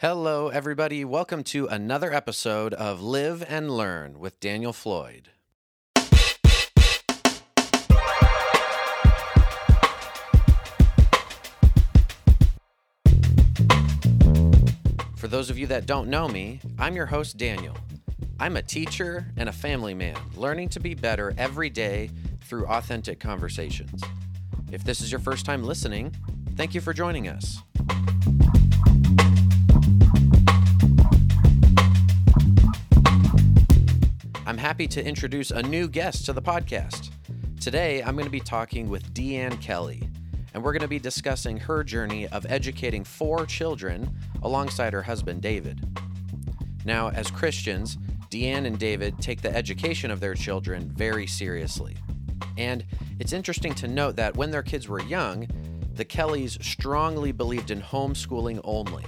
Hello, everybody. Welcome to another episode of Live and Learn with Daniel Floyd. For those of you that don't know me, I'm your host, Daniel. I'm a teacher and a family man, learning to be better every day through authentic conversations. If this is your first time listening, thank you for joining us. Happy to introduce a new guest to the podcast. Today, I'm going to be talking with Deann Kelly, and we're going to be discussing her journey of educating four children alongside her husband, David. Now, as Christians, Deann and David take the education of their children very seriously. And it's interesting to note that when their kids were young, the Kellys strongly believed in homeschooling only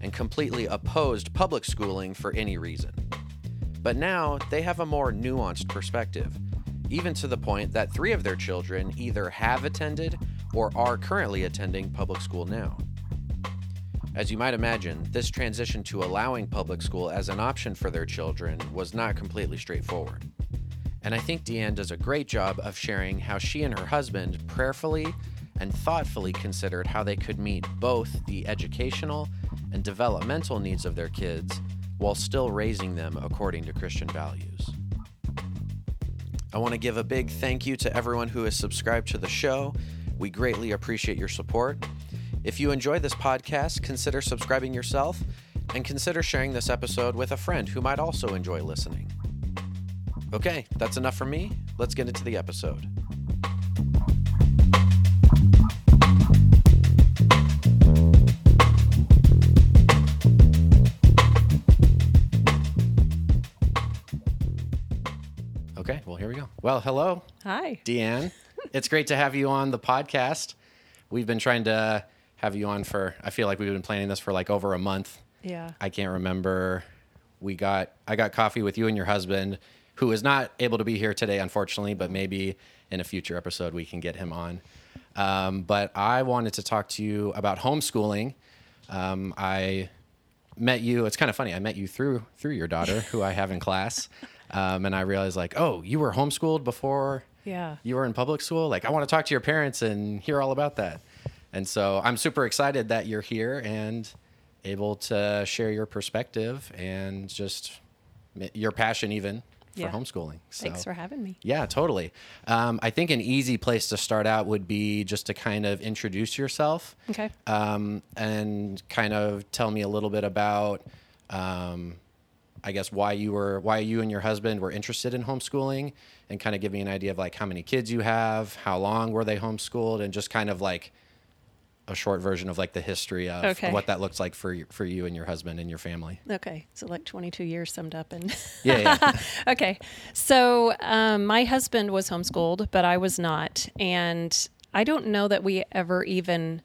and completely opposed public schooling for any reason. But now they have a more nuanced perspective, even to the point that three of their children either have attended or are currently attending public school now. As you might imagine, this transition to allowing public school as an option for their children was not completely straightforward. And I think Deann does a great job of sharing how she and her husband prayerfully and thoughtfully considered how they could meet both the educational and developmental needs of their kids while still raising them according to Christian values. I want to give a big thank you to everyone who has subscribed to the show. We greatly appreciate your support. If you enjoy this podcast, consider subscribing yourself and consider sharing this episode with a friend who might also enjoy listening. Okay, that's enough for me. Let's get into the episode. Well, here we go. Well, hello, Hi. Deann. it's great to have you on the podcast. We've been trying to have you on for, I feel like we've been planning this for like over a month. Yeah. I can't remember. We got, I got coffee with you and your husband, who is not able to be here today, unfortunately, but maybe in a future episode we can get him on. Um, but I wanted to talk to you about homeschooling. Um, I met you. It's kind of funny. I met you through through your daughter, who I have in class, um, and I realized like, oh, you were homeschooled before Yeah. you were in public school. Like, I want to talk to your parents and hear all about that. And so I'm super excited that you're here and able to share your perspective and just your passion even for Yeah. homeschooling. So, Thanks for having me. yeah, totally. Um, I think an easy place to start out would be just to kind of introduce yourself Okay. um, and kind of tell me a little bit about, um, I guess, why you were, why you and your husband were interested in homeschooling, and kind of give me an idea of like how many kids you have, how long were they homeschooled, and just kind of like a short version of like the history of, Okay. what that looks like for you, for you and your husband and your family. Okay. So like 22 years summed up in. Yeah, yeah. okay. So um, my husband was homeschooled, but I was not. And I don't know that we ever even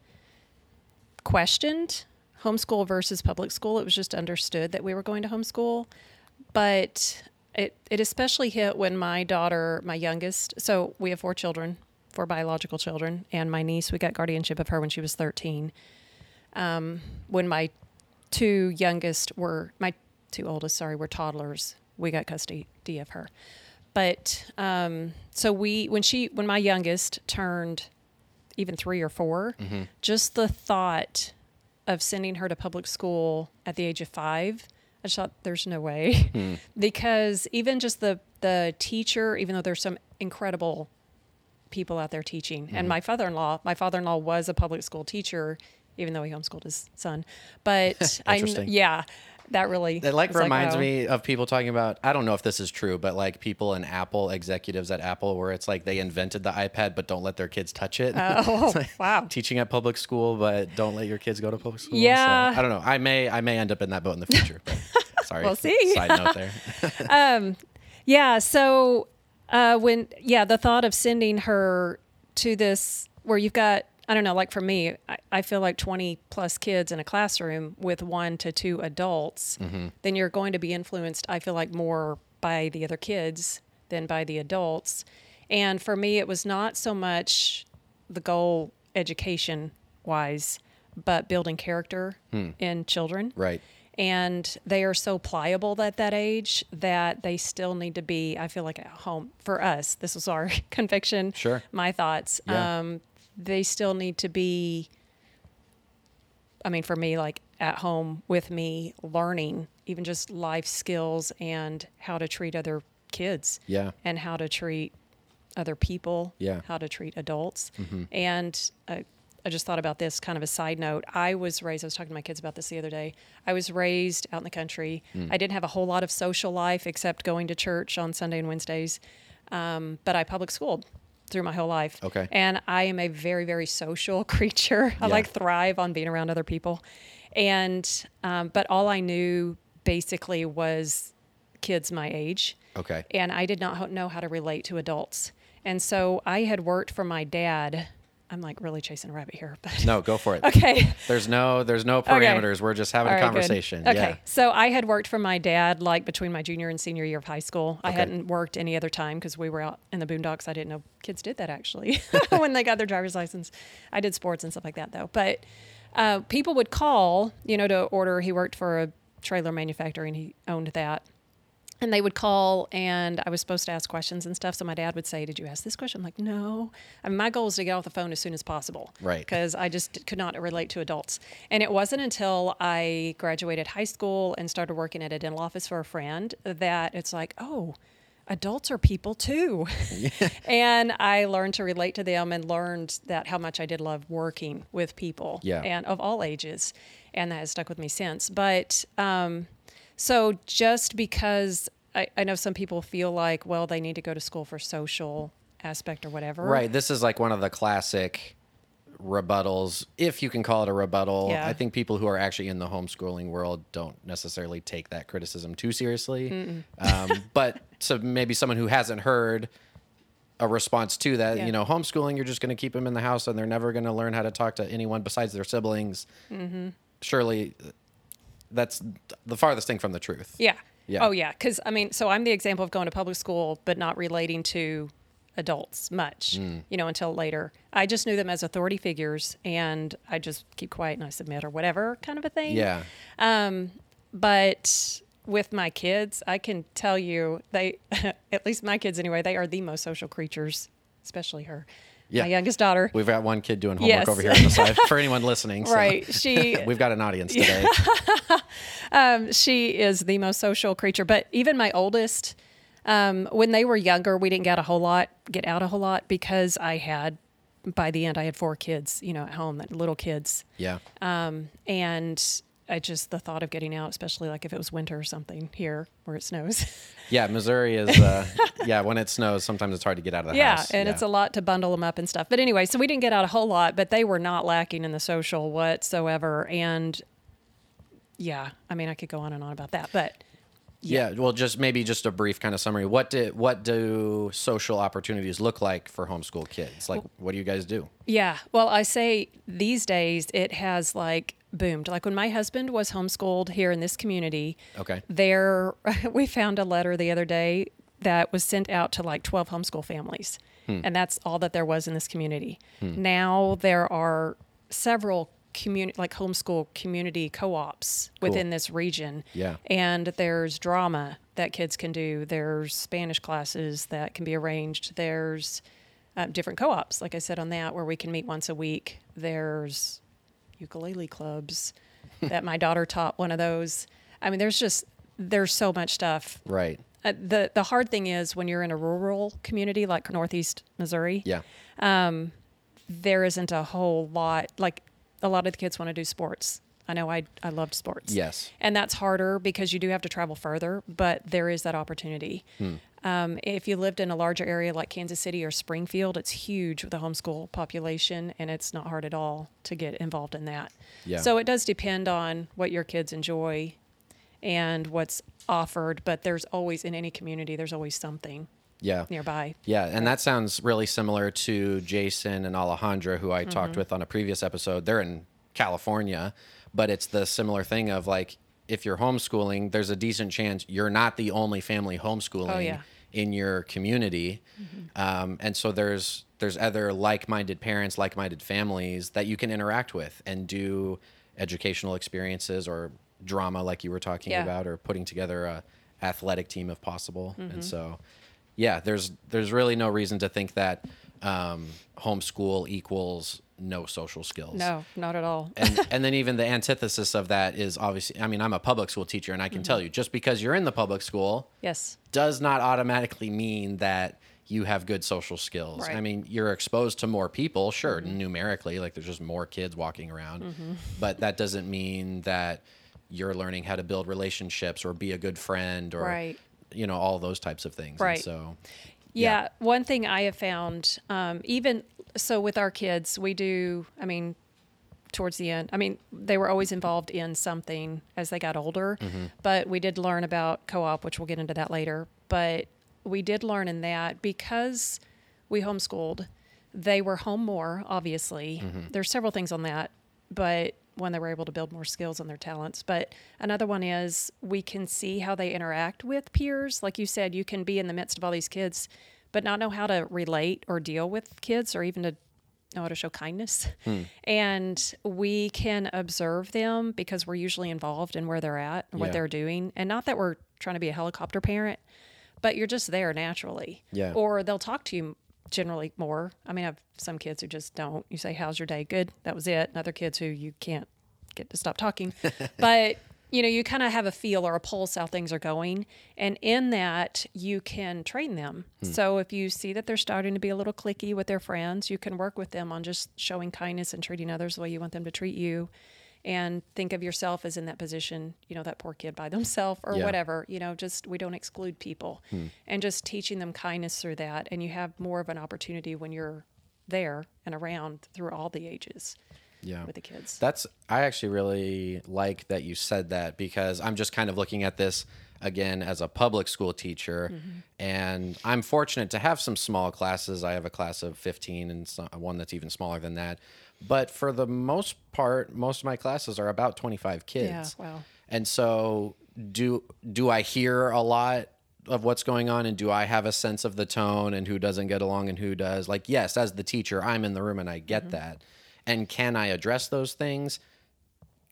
questioned homeschool versus public school. It was just understood that we were going to homeschool. But it, it especially hit when my daughter, my youngest, so we have four children, four biological children, and my niece, we got guardianship of her when she was 13. Um, when my two youngest were, my two oldest, sorry, were toddlers, we got custody of her. But um, so we, when she, when my youngest turned even three or 4 just the thought of sending her to public school at the age of five, I just thought there's no way. Hmm. Because even just the the teacher, even though there's some incredible people out there teaching, and hmm. my father-in-law, my father-in-law was a public school teacher, even though he homeschooled his son. But I, yeah, that really It like reminds oh. me of people talking about I don't know if this is true, but like people in Apple executives at Apple where it's like they invented the iPad but don't let their kids touch it. Oh wow! Teaching at public school but don't let your kids go to public school. Yeah. So, I don't know. I may I may end up in that boat in the future. But sorry. We'll see. Side note there. Yeah. So uh, when yeah, the thought of sending her to this where you've got I don't know, like for me, I, I feel like twenty plus kids in a classroom with one to two adults, then you're going to be influenced. I feel like more by the other kids than by the adults. And for me, it was not so much the goal education wise but building character in children. Right. And they are so pliable at that age that they still need to be, I feel like, at home. For us, this was our conviction. Sure. My thoughts. Yeah. Um, they still need to be, I mean, for me, like at home with me, learning even just life skills and how to treat other kids Yeah. and how to treat other people, Yeah. how to treat adults. And uh, I just thought about this kind of a side note. I was raised, I was talking to my kids about this the other day. I was raised out in the country. I didn't have a whole lot of social life except going to church on Sunday and Wednesdays, um, but I public schooled through my whole life. Okay. And I am a very, very social creature. I Yeah. like thrive on being around other people. And, um, but all I knew basically was kids my age Okay. and I did not know how to relate to adults. And so I had worked for my dad. I'm like really chasing a rabbit here, but No, go for it. okay. There's no there's no parameters. We're just having All a right, conversation. Okay. Yeah. So I had worked for my dad like between my junior and senior year of high school. I hadn't worked any other time because we were out in the boondocks. I didn't know kids did that actually when they got their driver's license. I did sports and stuff like that though. But uh, people would call, you know, to order. He worked for a trailer manufacturer and he owned that. And they would call, and I was supposed to ask questions and stuff. So my dad would say, "Did you ask this question?" I'm like, "No." I mean, my goal is to get off the phone as soon as possible, Right. Because I just could not relate to adults. And it wasn't until I graduated high school and started working at a dental office for a friend that it's like, "Oh, adults are people too." and I learned to relate to them and learned that how much I did love working with people, Yeah. and of all ages, and that has stuck with me since. But um, so just because I, I know some people feel like, well, they need to go to school for social aspect or whatever. Right. This is like one of the classic rebuttals, if you can call it a rebuttal. Yeah. I think people who are actually in the homeschooling world don't necessarily take that criticism too seriously. Um, but so maybe someone who hasn't heard a response to that, Yeah. you know, homeschooling, you're just going to keep them in the house and they're never going to learn how to talk to anyone besides their siblings. Mm-hmm. Surely that's the farthest thing from the truth. Yeah. Yeah. Oh, yeah. Because, I mean, so I'm the example of going to public school, but not relating to adults much, Mm. you know, until later. I just knew them as authority figures and I just keep quiet and I submit or whatever kind of a thing. Yeah. Um, But with my kids, I can tell you they, at least my kids anyway, they are the most social creatures, especially her. Yeah. My youngest daughter. We've got one kid doing homework Yes. over here on the side for anyone listening. so Right. She We've got an audience today. she is the most social creature. But even my oldest, um, when they were younger, we didn't get a whole lot, get out a whole lot because I had, by the end, I had four kids, you know, at home, little kids, yeah. and I just the thought of getting out, especially like if it was winter or something here where it snows. Yeah, Missouri is. Uh, yeah, when it snows, sometimes it's hard to get out of the house. yeah, house. and it's a lot to bundle them up and stuff. But anyway, so we didn't get out a whole lot, but they were not lacking in the social whatsoever. And yeah, I mean, I could go on and on about that, but yeah. Well, just maybe just a brief kind of summary. What do what do social opportunities look like for homeschool kids? Like, what do you guys do? Yeah. Well, I say these days it has like boomed. Like when my husband was homeschooled here in this community, Okay. there we found a letter the other day that was sent out to like 12 homeschool families. And that's all that there was in this community. Now there are several community like homeschool community co-ops within this region. Yeah. And there's drama that kids can do. There's Spanish classes that can be arranged. There's um, different co-ops, like I said on that, where we can meet once a week. There's ukulele clubs that my daughter taught one of those. I mean, there's just there's so much stuff. Right. Uh, the the hard thing is when you're in a rural community like Northeast Missouri, Yeah. Um, there isn't a whole lot. Like a lot of the kids want to do sports. I know I I loved sports. Yes. and that's harder because you do have to travel further, but there is that opportunity. Hmm. Um, if you lived in a larger area like Kansas City or Springfield, it's huge with the homeschool population, and it's not hard at all to get involved in that. Yeah. So it does depend on what your kids enjoy and what's offered, but there's always in any community there's always something Yeah. nearby. Yeah, and that sounds really similar to Jason and Alejandra, who I Mm-hmm. talked with on a previous episode. They're in California, but it's the similar thing of like if you're homeschooling, there's a decent chance you're not the only family homeschooling Oh, yeah. In your community, um, and so there's there's other like-minded parents, like-minded families that you can interact with and do educational experiences or drama like you were talking Yeah. about or putting together a athletic team if possible. And so yeah, there's there's really no reason to think that um, homeschool equals no social skills No, not at all. and and then even the antithesis of that is obviously I mean I'm a public school teacher and I can tell you just because you're in the public school yes. does not automatically mean that you have good social skills. Right. Mm-hmm. I mean, you're exposed to more people, sure, numerically, like there's just more kids walking around, but that doesn't mean that you're learning how to build relationships or be a good friend or Right. you know all those types of things. And Right. so Yeah, Yeah. one thing I have found, um, even so with our kids, we do, I mean, towards the end, I mean, they were always involved in something as they got older, but we did learn about co op, which we'll get into that later. But we did learn in that because we homeschooled, they were home more, obviously. There's several things on that, but when they were able to build more skills and their talents. But another one is we can see how they interact with peers. Like you said, you can be in the midst of all these kids, but not know how to relate or deal with kids or even to know how to show kindness. Hmm. And we can observe them because we're usually involved in where they're at and what they're doing. And not that we're trying to be a helicopter parent, but you're just there naturally. Yeah. Or they'll talk to you generally more. I mean, I have some kids who just don't. You say, How's your day? Good. That was it. And other kids who you can't get to stop talking. but, you know, you kind of have a feel or a pulse how things are going. And in that, you can train them. Hmm. So if you see that they're starting to be a little cliquey with their friends, you can work with them on just showing kindness and treating others the way you want them to treat you. And think of yourself as in that position, you know, that poor kid by themselves or Yeah. whatever, you know, just we don't exclude people hmm. and just teaching them kindness through that. And you have more of an opportunity when you're there and around through all the ages yeah. with the kids. That's I actually really like that you said that because I'm just kind of looking at this again as a public school teacher mm-hmm. and I'm fortunate to have some small classes. I have a class of 15 and one that's even smaller than that. But for the most part, most of my classes are about 25 kids. Yeah, wow. And so do do I hear a lot of what's going on and do I have a sense of the tone and who doesn't get along and who does? Like yes, as the teacher, I'm in the room and I get mm-hmm. that. And can I address those things?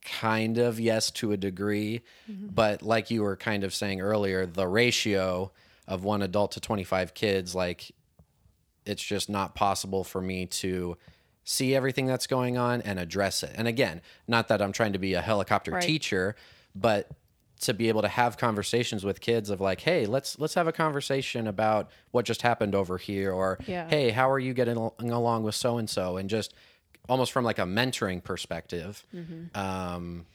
Kind of yes to a degree, mm-hmm. but like you were kind of saying earlier, the ratio of one adult to 25 kids like it's just not possible for me to see everything that's going on and address it. And again, not that I'm trying to be a helicopter Right. teacher, but to be able to have conversations with kids of like, hey, let's let's have a conversation about what just happened over here, or Yeah. hey, how are you getting along with so and so, and just almost from like a mentoring perspective. Um,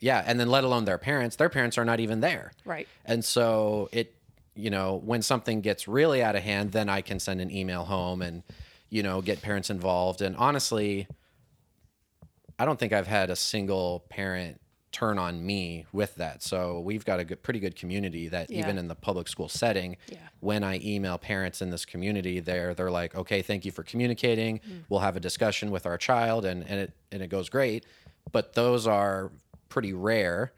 yeah, and then let alone their parents. Their parents are not even there. Right. And so it, you know, when something gets really out of hand, then I can send an email home and, you know, get parents involved. And honestly, I don't think I've had a single parent turn on me with that. So we've got a good, pretty good community that Yeah. even in the public school setting, Yeah. when I email parents in this community, they're they're like, okay, thank you for communicating. Mm. We'll have a discussion with our child, and and it and it goes great. But those are pretty rare,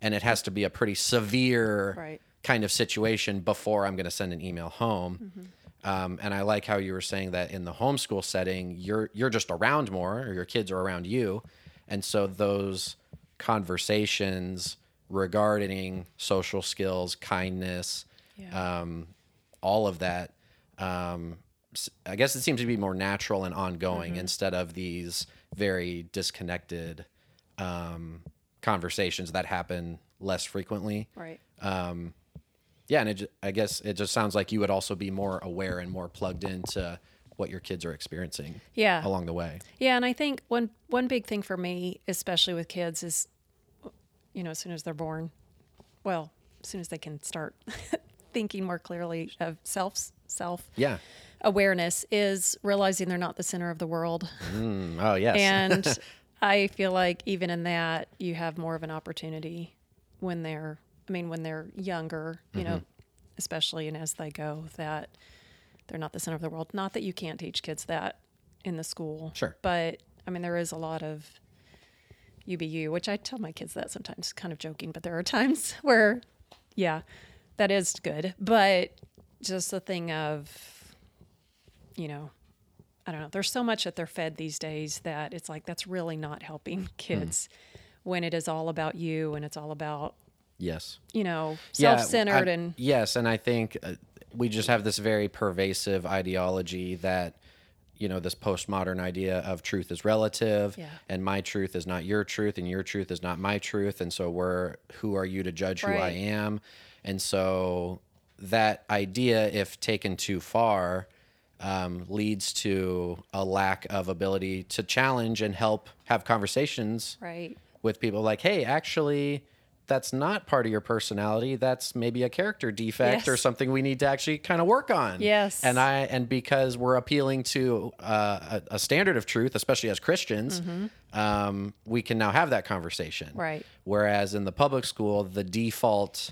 and it has to be a pretty severe Right. kind of situation before I'm going to send an email home. Mm-hmm. Um, and I like how you were saying that in the homeschool setting, you're you're just around more, or your kids are around you, and so those conversations regarding social skills, kindness, Yeah. um, all of that. Um, I guess it seems to be more natural and ongoing Mm-hmm. instead of these very disconnected um, conversations that happen less frequently. Right. Yeah, and it, I guess it just sounds like you would also be more aware and more plugged into what your kids are experiencing Yeah. along the way. Yeah, and I think one one big thing for me, especially with kids, is you know, as soon as they're born, well, as soon as they can start thinking more clearly of self self Yeah. awareness, is realizing they're not the center of the world. Mm, oh yes. And I feel like even in that, you have more of an opportunity when they're, I mean, when they're younger, you know, especially and as they go, that they're not the center of the world. Not that you can't teach kids that in the school. Sure. But I mean, there is a lot of UBU, which I tell my kids that sometimes, kind of joking, but there are times where, yeah, that is good. But just the thing of, you know, I don't know. There's so much that they're fed these days that it's like that's really not helping kids when it is all about you and it's all about Yes. you know self-centered I- and yes, and I think uh, we just have this very pervasive ideology that you know this postmodern idea of truth is relative Yeah. and my truth is not your truth and your truth is not my truth and so we're who are you to judge who I am and so that idea if taken too far um, leads to a lack of ability to challenge and help have conversations right. with people like, hey, actually, that's not part of your personality. That's maybe a character defect or something we need to actually kind of work on. Yes. And I and because we're appealing to uh, a, a standard of truth, especially as Christians, um, we can now have that conversation. Mm-hmm. Right. Whereas in the public school, the default,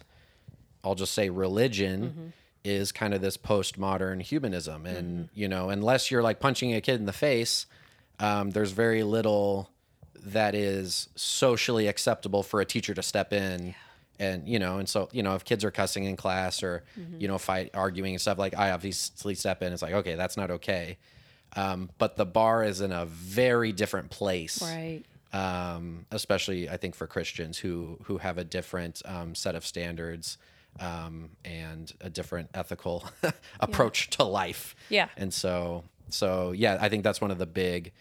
I'll just say religion. Mm-hmm. Is kind of this postmodern humanism, and Mm-hmm. you know, unless you're like punching a kid in the face, um, there's very little that is socially acceptable for a teacher to step in and you know and so you know if kids are cussing in class or Mm-hmm. you know fight arguing and stuff like i obviously step in it's like okay that's not okay um, but the bar is in a very different place Right. um, especially i think for christians who who have a different um, set of standards um, and a different ethical approach to life Yeah. and so so yeah i think that's one of the big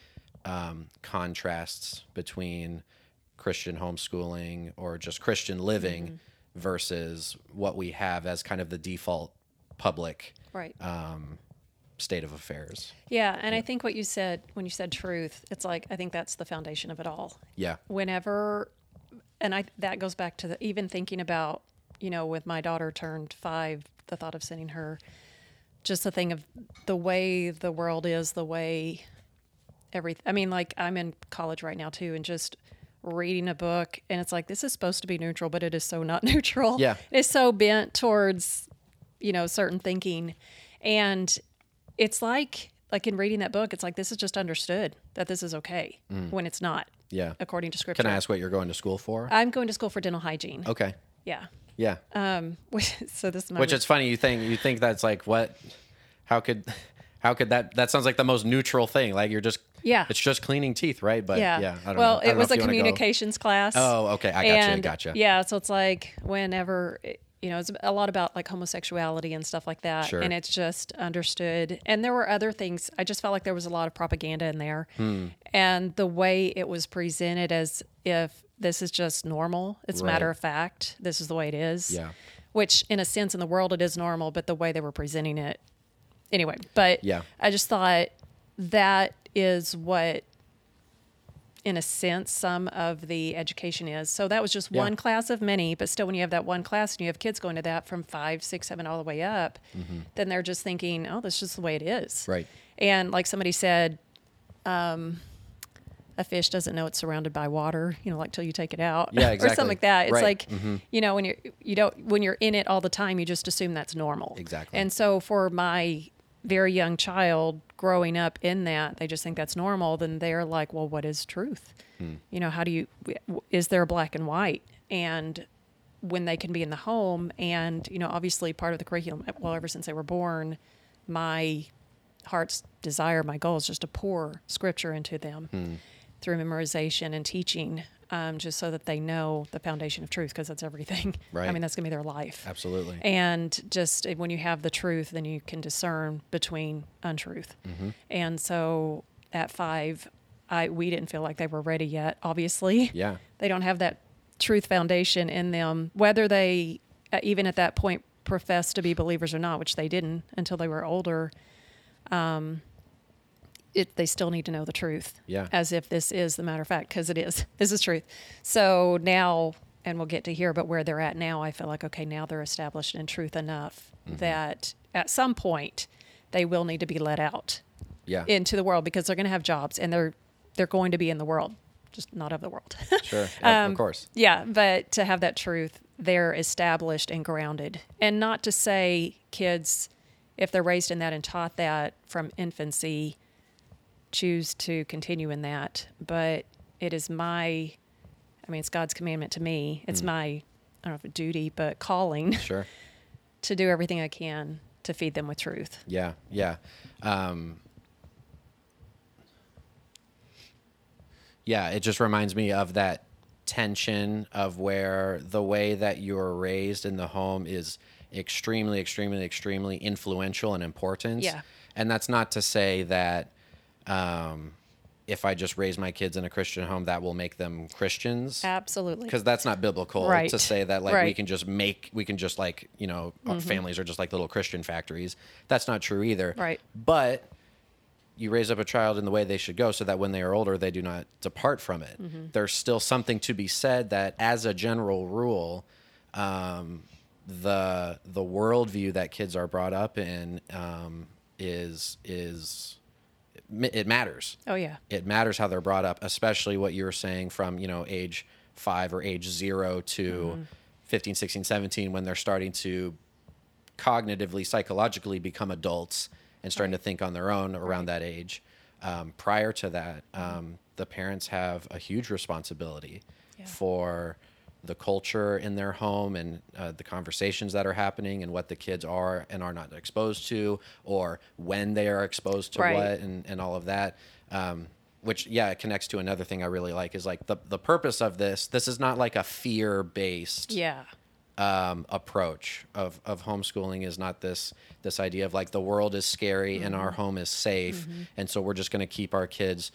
um, contrasts between christian homeschooling or just christian living Mm-hmm. versus what we have as kind of the default public Right. um, state of affairs yeah, and I think what you said when you said truth, it's like I think that's the foundation of it all. yeah whenever and i that goes back to the even thinking about you know with my daughter turned five the thought of sending her just the thing of the way the world is the way everything i mean like i'm in college right now too and just reading a book and it's like this is supposed to be neutral but it is so not neutral. Yeah. it's so bent towards you know certain thinking. And it's like like in reading that book it's like this is just understood that this is okay when it's not yeah. according to scripture. Can i ask what you're going to school for? I'm going to school for dental hygiene. Okay. Yeah. Yeah. Um which, so this is my which it's funny you think you think that's like what how could how could that that sounds like the most neutral thing like you're just Yeah. it's just cleaning teeth right but yeah, yeah, I don't well know. It was a communications class Oh, okay. I gotcha, and gotcha. yeah so it's like whenever you know it's a lot about like homosexuality and stuff like that Sure. and it's just understood and there were other things i just felt like there was a lot of propaganda in there Hmm. and the way it was presented as if this is just normal it's a matter of fact this is the way it is Yeah. which in a sense in the world it is normal but the way they were presenting it anyway but Yeah. i just thought that is what in a sense some of the education is so that was just Yeah. one class of many but still when you have that one class and you have kids going to that from five six seven all the way up then they're just thinking oh this is just the way it is Mm-hmm. Right. and like somebody said um, a fish doesn't know it's surrounded by water you know like till you take it out Yeah, or something like that it's Right. Mm-hmm. like you know when you're you don't when you're in it all the time you just assume that's normal Exactly. and so for my very young child growing up in that they just think that's normal then they're like well what is truth Hmm. you know how do you is there black and white and when they can be in the home and you know obviously part of the curriculum well ever since they were born my heart's desire my goal is just to pour scripture into them Hmm. through memorization and teaching um, just so that they know the foundation of truth because that's everything Right. i mean that's going to be their life Absolutely. and just uh, when you have the truth then you can discern between untruth Mm-hmm. and so at five i we didn't feel like they were ready yet obviously Yeah. they don't have that truth foundation in them whether they uh, even at that point profess to be believers or not which they didn't until they were older um it, they still need to know the truth Yeah. as if this is the matter of fact because it is this is truth so now and we'll get to here but where they're at now i feel like okay now they're established in truth enough Mm-hmm. that at some point they will need to be let out Yeah. into the world because they're going to have jobs and they're they're going to be in the world just not of the world sure. Yeah, Um, of course. yeah, but to have that truth, they're established and grounded. And not to say kids, if they're raised in that and taught that from infancy, choose to continue in that. But it is my, I mean, it's God's commandment to me. It's my, I don't know if a duty, but calling Sure. to do everything I can to feed them with truth. Yeah, yeah. Um, Yeah, it just reminds me of that tension of where the way that you're raised in the home is extremely, extremely, extremely influential and important. Yeah. And that's not to say that um, if I just raise my kids in a Christian home, that will make them Christians. Absolutely. Because that's not biblical Right. to say that like we can just make we can just like you know Mm-hmm. families are just like little Christian factories. That's not true either. Right. But you raise up a child in the way they should go so that when they are older they do not depart from it Mm-hmm. there's still something to be said that as a general rule um, the the worldview that kids are brought up in um, is is it matters. Oh yeah. it matters how they're brought up especially what you were saying from you know age five or age zero to 15 16 17 when they're starting to cognitively psychologically become adults and starting to think on their own around that age. Um, prior to that um, the parents have a huge responsibility Yeah. for the culture in their home and uh, the conversations that are happening and what the kids are and are not exposed to or when they are exposed to Right. what and, and all of that um, which yeah it connects to another thing i really like is like the, the purpose of this this is not like a fear based Yeah. um, approach of, of homeschooling is not this this idea of like the world is scary and our home is safe and so we're just going to keep our kids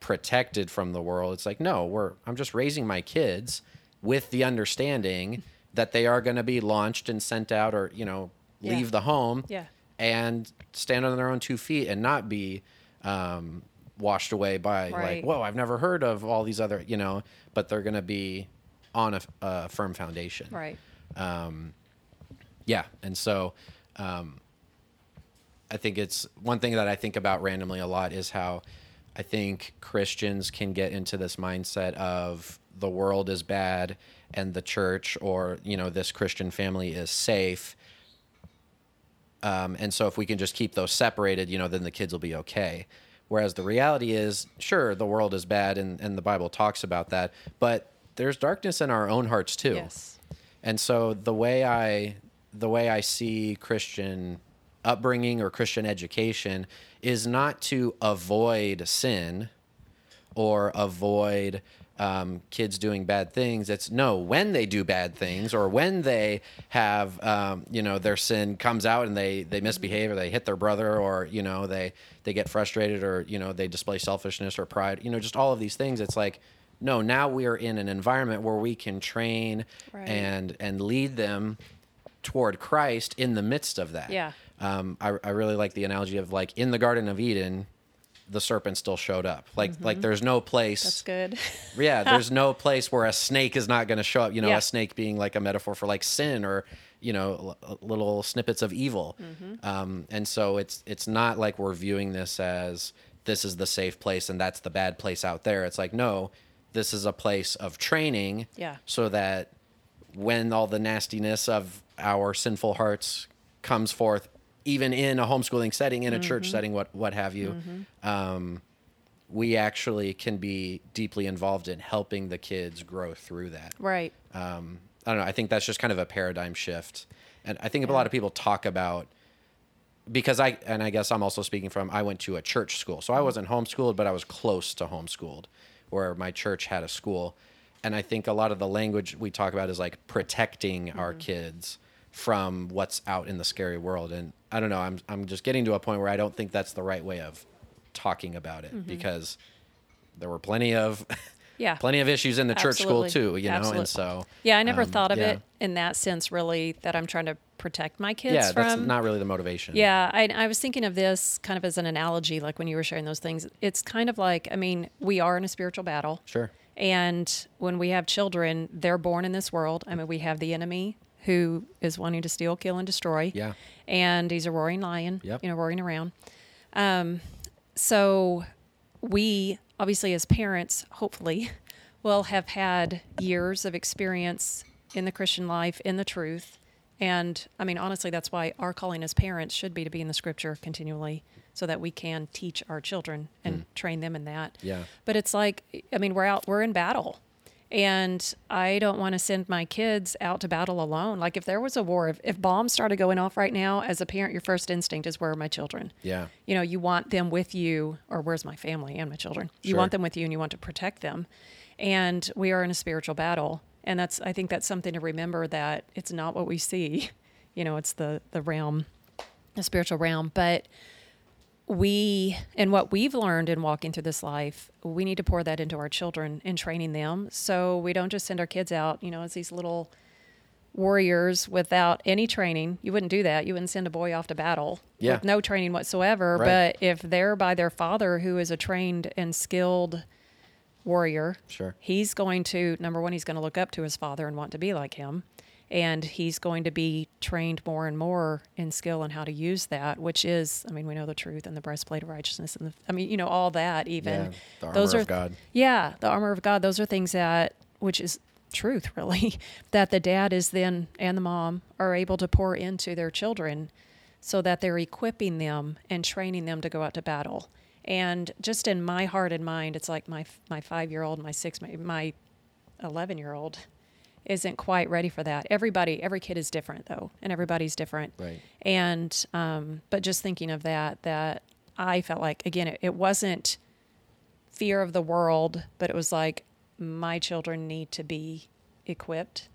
protected from the world it's like no we're i'm just raising my kids with the understanding that they are going to be launched and sent out or you know Yeah. leave the home Yeah. and stand on their own two feet and not be um, washed away by like whoa i've never heard of all these other you know but they're going to be on a, a firm foundation Right. yeah and so um, i think it's one thing that i think about randomly a lot is how i think christians can get into this mindset of the world is bad and the church or you know this christian family is safe um, and so if we can just keep those separated you know then the kids will be okay whereas the reality is sure the world is bad and, and the bible talks about that but there's darkness in our own hearts too Yes. and so the way I the way I see Christian upbringing or Christian education is not to avoid sin or avoid um, kids doing bad things. It's no, when they do bad things or when they have, um, you know, their sin comes out and they, they misbehave or they hit their brother or, you know, they, they get frustrated or, you know, they display selfishness or pride, you know, just all of these things. It's like, no, now we are in an environment where we can train Right. and, and lead them toward Christ in the midst of that. Yeah. Um, I, I really like the analogy of like in the Garden of Eden, the serpent still showed up. Like like there's no place. That's good. Yeah, there's no place where a snake is not going to show up. You know, Yeah. a snake being like a metaphor for like sin or you know l- little snippets of evil. Mm-hmm. Um, and so it's it's not like we're viewing this as this is the safe place and that's the bad place out there. It's like no, this is a place of training. Yeah. So that when all the nastiness of our sinful hearts comes forth, even in a homeschooling setting, in a church setting, what what have you, um, we actually can be deeply involved in helping the kids grow through that. right. Um, I don't know. I think that's just kind of a paradigm shift, and I think a lot of people talk about because I and I guess I'm also speaking from I went to a church school, so I wasn't homeschooled, but I was close to homeschooled, where my church had a school, and I think a lot of the language we talk about is like protecting our kids from what's out in the scary world, and I don't know. I'm I'm just getting to a point where I don't think that's the right way of talking about it because there were plenty of Yeah. plenty of issues in the church school too, you know, Absolutely. and so Yeah, I never um, thought of yeah. it in that sense, really, that I'm trying to protect my kids Yeah, from. that's not really the motivation. Yeah, I, I was thinking of this kind of as an analogy, like when you were sharing those things. It's kind of like, I mean, we are in a spiritual battle. Sure. And when we have children, they're born in this world. I mean, we have the enemy who is wanting to steal, kill, and destroy. Yeah. And he's a roaring lion, Yep. you know, roaring around. Um, so we, obviously, as parents, hopefully, will have had years of experience in the Christian life, in the truth. And I mean, honestly, that's why our calling as parents should be to be in the scripture continually so that we can teach our children and train them in that. Yeah. But it's like, I mean, we're out, we're in battle. And I don't want to send my kids out to battle alone. Like if there was a war, if, if bombs started going off right now, as a parent, your first instinct is where are my children? Yeah. You know, you want them with you, or where's my family and my children? You Sure. want them with you and you want to protect them. And we are in a spiritual battle. And that's I think that's something to remember that it's not what we see. You know, it's the the realm, the spiritual realm. But we and what we've learned in walking through this life, we need to pour that into our children and training them. So we don't just send our kids out, you know, as these little warriors without any training. You wouldn't do that. You wouldn't send a boy off to battle Yeah. with no training whatsoever. Right. But if they're by their father, who is a trained and skilled warrior, Sure. he's going to number one, he's going to look up to his father and want to be like him. And he's going to be trained more and more in skill and how to use that, which is, I mean, we know the truth and the breastplate of righteousness, and the, I mean, you know, all that. Even Yeah, the armor those of are God. yeah, the armor of God. Those are things that, which is truth, really, that the dad is then and the mom are able to pour into their children, so that they're equipping them and training them to go out to battle. And just in my heart and mind, it's like my my five year old, my six, my my eleven year old isn't quite ready for that. Everybody, every kid is different though, and everybody's different. Right. And um, but just thinking of that, that I felt like again, it, it wasn't fear of the world, but it was like my children need to be equipped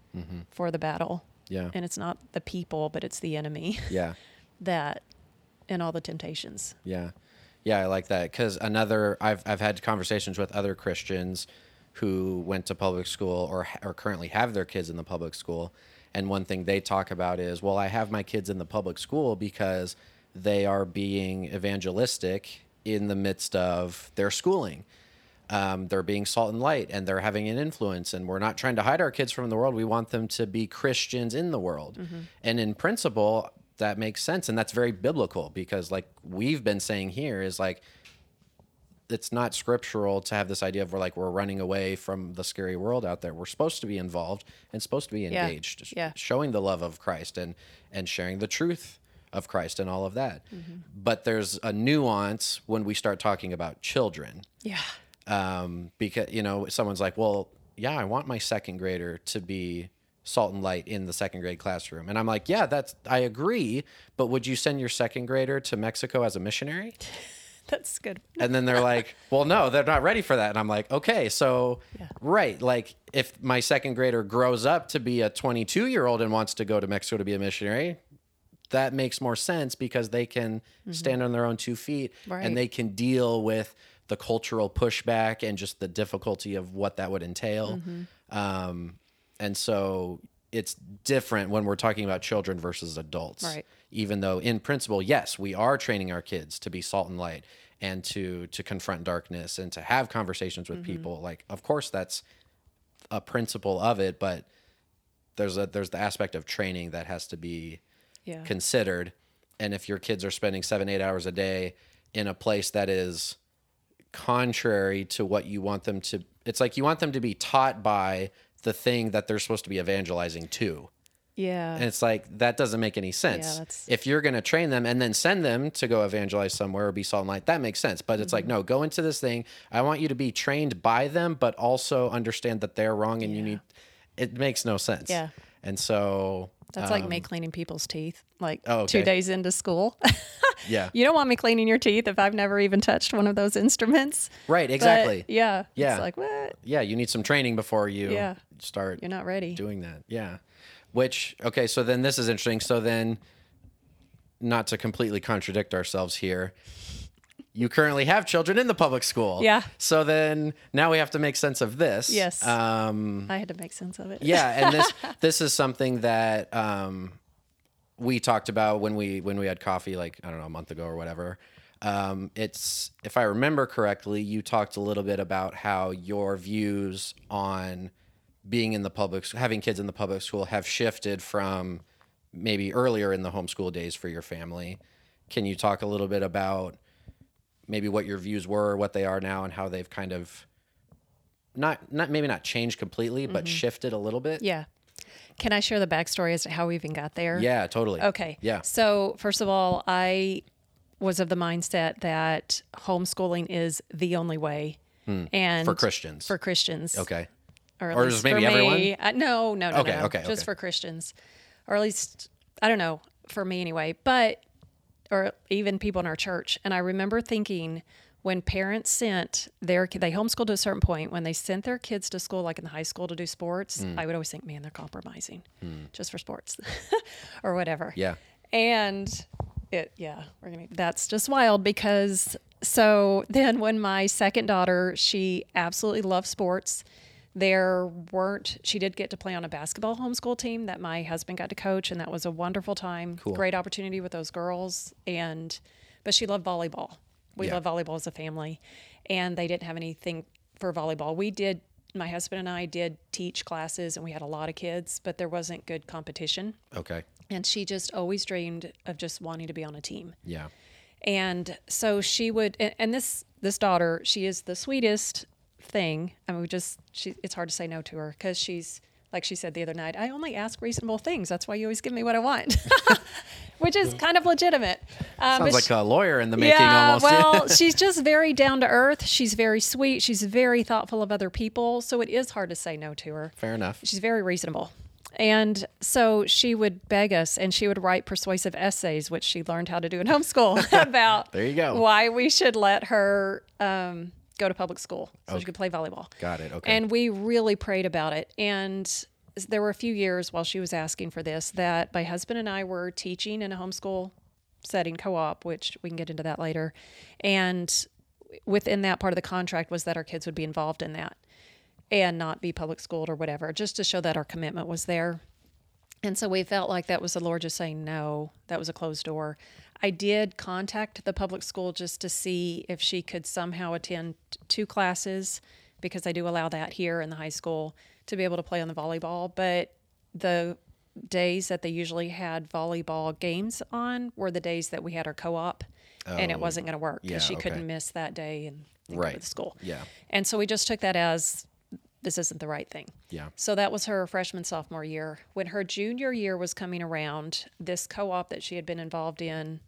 for the battle. Yeah. And it's not the people, but it's the enemy Yeah. that and all the temptations. Yeah. Yeah, I like that cuz another I've I've had conversations with other Christians who went to public school or or currently have their kids in the public school. And one thing they talk about is, well, I have my kids in the public school because they are being evangelistic in the midst of their schooling. Um, they're being salt and light and they're having an influence and we're not trying to hide our kids from the world. We want them to be christians in the world. And in principle that makes sense. And that's very biblical because like we've been saying here is like it's not scriptural to have this idea of we're like we're running away from the scary world out there we're supposed to be involved and supposed to be engaged sh- Yeah. showing the love of christ and and sharing the truth of christ and all of that but there's a nuance when we start talking about children Yeah. um, because you know someone's like, well, yeah, I want my second grader to be salt and light in the second grade classroom, and I'm like, yeah, that's I agree, but would you send your second grader to Mexico as a missionary? That's good. And then they're like, well, no, they're not ready for that, and I'm like, okay, so Yeah. right, like if my second grader grows up to be a 22 year old and wants to go to Mexico to be a missionary. That makes more sense because they can stand on their own two feet Right. and they can deal with the cultural pushback and just the difficulty of what that would entail. Um, and so it's different when we're talking about children versus adults. Right. Even though in principle, yes, we are training our kids to be salt and light and to to confront darkness and to have conversations with mm-hmm. people. Like of course that's a principle of it, but there's a there's the aspect of training that has to be Yeah. considered. And if your kids are spending seven, eight hours a day in a place that is contrary to what you want them to, it's like you want them to be taught by the thing that they're supposed to be evangelizing to. Yeah. And it's like, that doesn't make any sense. that's- if you're going to train them and then send them to go evangelize somewhere or be salt and light, that makes sense. But it's like, Mm-hmm. no, go into this thing. I want you to be trained by them, but also understand that they're wrong and you need, it makes no sense. Yeah. And so, That's like me cleaning people's teeth, like Um, Oh, okay. two days into school. yeah. you don't want me cleaning your teeth if I've never even touched one of those instruments. Right, But, exactly. yeah. Yeah. It's like, what? yeah, you need some training before you Yeah. start You're not ready. doing that. Yeah. Which okay, so then this is interesting. So then not to completely contradict ourselves here. You currently have children in the public school. Yeah. So then now we have to make sense of this. Yes. Um I had to make sense of it. yeah, and this this is something that um, we talked about when we when we had coffee, like I don't know, a month ago or whatever. Um, it's if I remember correctly, you talked a little bit about how your views on being in the public, having kids in the public school, have shifted from maybe earlier in the homeschool days for your family. Can you talk a little bit about maybe what your views were, what they are now, and how they've kind of not not maybe not changed completely, but shifted a little bit? Yeah. Can I share the backstory as to how we even got there? Yeah, totally. Okay. Yeah. So, first of all, I was of the mindset that homeschooling is the only way. And Hmm. For Christians. For Christians. Okay. Or, at Or least just maybe for everyone? me. Uh, no, no, no, Okay, no, okay, just okay. for Christians, or at least I don't know for me anyway. But or even people in our church. And I remember thinking when parents sent their they homeschooled to a certain point when they sent their kids to school like in the high school to do sports Mm. i would always think man they're compromising just for sports or whatever Yeah. and it yeah we're gonna that's just wild because so then when my second daughter she absolutely loves sports there weren't she did get to play on a basketball homeschool team that my husband got to coach and that was a wonderful time Cool. great opportunity with those girls and but she loved volleyball we Yeah. love volleyball as a family and they didn't have anything for volleyball we did my husband and i did teach classes and we had a lot of kids but there wasn't good competition Okay. and she just always dreamed of just wanting to be on a team Yeah. and so she would and, and this this daughter she is the sweetest thing i mean we just she it's hard to say no to her because she's like she said the other night i only ask reasonable things that's why you always give me what i want which is kind of legitimate um, Sounds like she- a lawyer in the making yeah, almost. well, she's just very down to earth. She's very sweet. She's very thoughtful of other people. So it is hard to say no to her. Fair enough. She's very reasonable. And so she would beg us and she would write persuasive essays, which she learned how to do in homeschool about There you go. why we should let her um, go to public school so she could play volleyball. Got it. Okay. And we really prayed about it. And there were a few years while she was asking for this that my husband and I were teaching in a homeschool setting co op, which we can get into that later. And within that part of the contract was that our kids would be involved in that and not be public schooled or whatever, just to show that our commitment was there. And so we felt like that was the Lord just saying no, that was a closed door. I did contact the public school just to see if she could somehow attend two classes because I do allow that here in the high school to be able to play on the volleyball. But the days that they usually had volleyball games on were the days that we had our co op and it Oh, wasn't going to work because yeah, she couldn't miss that day and, and go to the school. Yeah. And so we just took that as this isn't the right thing. Yeah. So that was her freshman sophomore year. When her junior year was coming around, this co-op that she had been involved in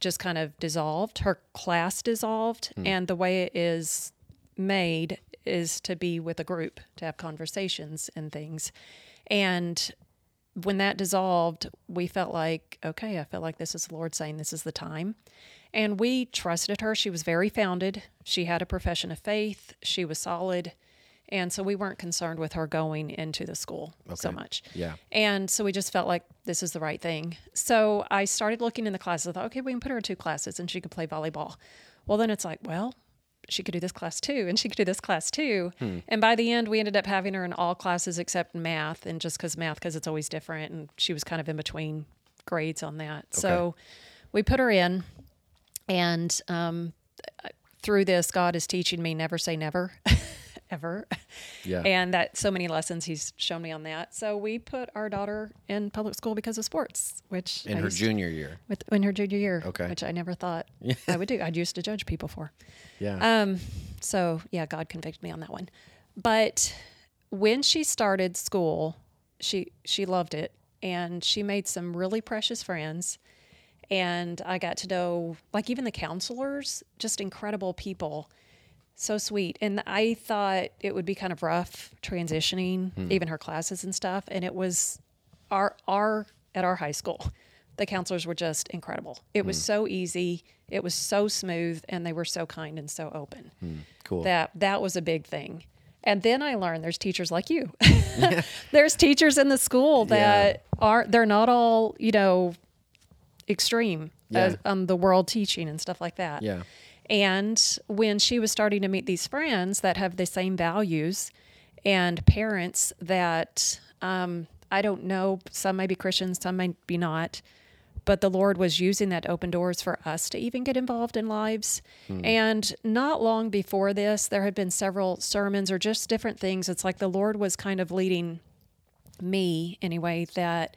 just kind of dissolved. Her class dissolved, hmm. and the way it is made is to be with a group, to have conversations and things. And when that dissolved, we felt like, okay, I feel like this is the Lord saying this is the time. And we trusted her. She was very founded. She had a profession of faith. She was solid. And so we weren't concerned with her going into the school so much. Yeah. And so we just felt like this is the right thing. So I started looking in the classes. I thought, okay, we can put her in two classes and she could play volleyball. Well, then it's like, well, she could do this class too, and she could do this class too. Hmm. And by the end, we ended up having her in all classes except math, and just because math, because it's always different, and she was kind of in between grades on that. So we put her in, and um, through this, God is teaching me never say never, ever. Yeah. And that so many lessons He's shown me on that. So we put our daughter in public school because of sports, which in I her junior year. with, in her junior year, Okay. which I never thought I would do. I'd used to judge people for. Yeah. Um, so yeah, God convicted me on that one. But when she started school, she she loved it and she made some really precious friends. And I got to know like even the counselors, just incredible people. So sweet. And I thought it would be kind of rough transitioning hmm. even her classes and stuff. And it was our our at our high school. The counselors were just incredible. It was hmm. so easy. It was so smooth and they were so kind and so open hmm. cool. that that was a big thing and then i learned there's teachers like you there's teachers in the school that are they're not all you know extreme Yeah. as, um, the world teaching and stuff like that yeah. And when she was starting to meet these friends that have the same values and parents that um, I don't know, some may be Christians, some may be not, but the Lord was using that to open doors for us to even get involved in lives. And not long before this, there had been several sermons or just different things. It's like the Lord was kind of leading me anyway that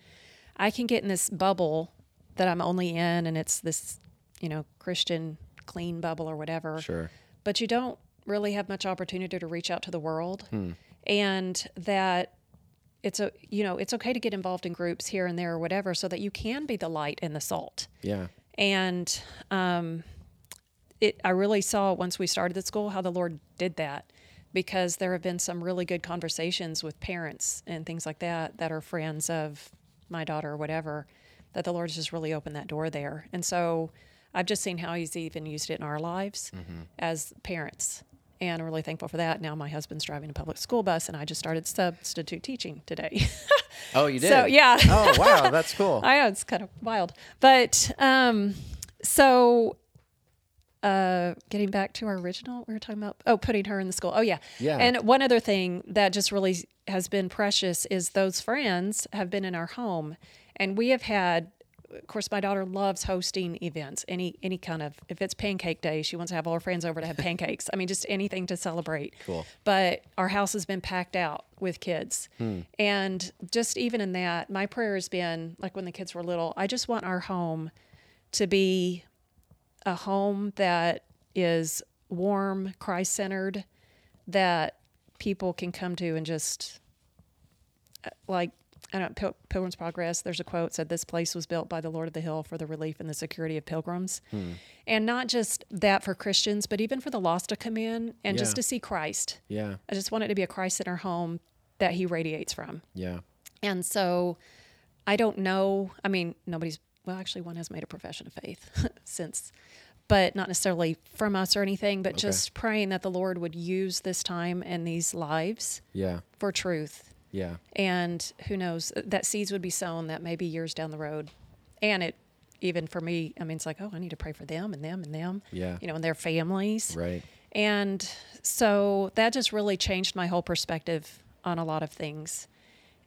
I can get in this bubble that I'm only in, and it's this, you know, Christian clean bubble or whatever. Sure. But you don't really have much opportunity to reach out to the world, Hmm. and that it's a you know it's okay to get involved in groups here and there or whatever, so that you can be the light and the salt. Yeah. And um, it, I really saw once we started the school how the Lord did that. because there have been some really good conversations with parents and things like that that are friends of my daughter or whatever that the Lord's just really opened that door there. And so I've just seen how he's even used it in our lives as parents. And I'm really thankful for that. Now my husband's driving a public school bus and I just started substitute teaching today. Oh, you did. So, yeah. oh, wow, that's cool. I know it's kind of wild, but um, so uh, getting back to our original, we were talking about oh, putting her in the school. Oh yeah, Yeah. And one other thing that just really has been precious is those friends have been in our home, and we have had. Of course, my daughter loves hosting events. Any any kind of if it's pancake day, she wants to have all her friends over to have pancakes. I mean, just anything to celebrate. Cool. But our house has been packed out with kids, Hmm. and just even in that, my prayer has been like when the kids were little. I just want our home to be a home that is warm, Christ centered, that people can come to and just uh, like I don't know, Pil- Pilgrim's Progress. There's a quote said, "This place was built by the Lord of the Hill for the relief and the security of pilgrims," hmm. and not just that for Christians, but even for the lost to come in and Yeah. just to see Christ. Yeah, I just want it to be a Christ center home that He radiates from. yeah, And so I don't know. I mean, nobody's, well, actually, one has made a profession of faith since, but not necessarily from us or anything, but just praying that the Lord would use this time and these lives yeah, for truth. Yeah. And who knows, uh, that seeds would be sown that maybe years down the road. And it, even for me, I mean, it's like, oh, I need to pray for them and them and them, Yeah. you know, and their families. Right. And so that just really changed my whole perspective on a lot of things.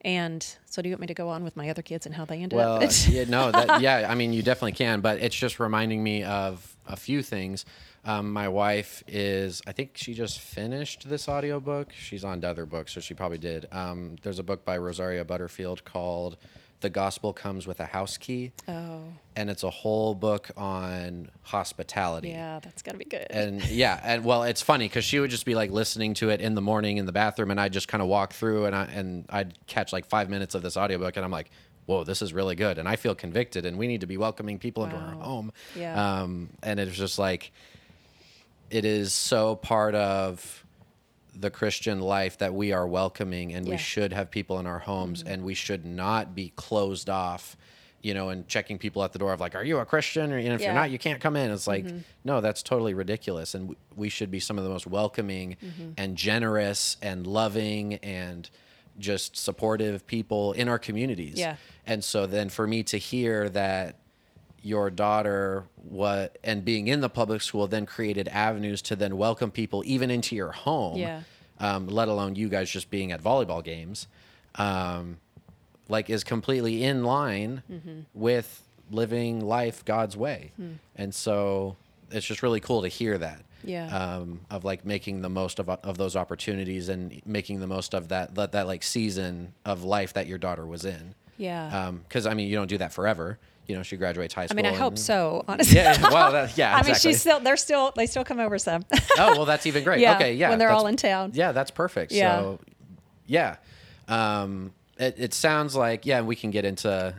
And so, do you want me to go on with my other kids and how they ended Well, up? yeah, no, that, yeah, I mean, you definitely can, but it's just reminding me of a few things. Um, my wife is, I think she just finished this audiobook. She's on to other books, so she probably did. Um, there's a book by Rosaria Butterfield called The Gospel Comes with a House Key, oh, and it's a whole book on hospitality. yeah, that's got to be good. and yeah and well it's funny because she would just be like listening to it in the morning in the bathroom and i'd just kind of walk through and i and i'd catch like five minutes of this audiobook and i'm like whoa this is really good and i feel convicted and we need to be welcoming people into our home Yeah. um and it's just like it is so part of the christian life that we are welcoming and we Yeah. Mm-hmm. should have people in our homes and we should not be closed off you know and checking people at the door of like are you a christian or you know, if Yeah. you're not you can't come in it's like no that's totally ridiculous and w- we should be some of the most welcoming Mm-hmm. and generous and loving and just supportive people in our communities Yeah. and so then for me to hear that your daughter what and being in the public school then created avenues to then welcome people even into your home Yeah. um, let alone you guys just being at volleyball games um, like is completely in line Mm-hmm. with living life god's way Hmm. and so it's just really cool to hear that Yeah. um, of like making the most of, of those opportunities and making the most of that, that that like season of life that your daughter was in yeah. because I mean, you don't do that forever. You know, she graduates high school. I mean, I hope and- so, honestly. Yeah, well, that, yeah, I mean, she's still, they're still, they still come over some. oh, well, that's even great. Yeah, okay, yeah, when they're all in town. Yeah, that's perfect. Yeah. So, yeah, um, it, it sounds like yeah, we can get into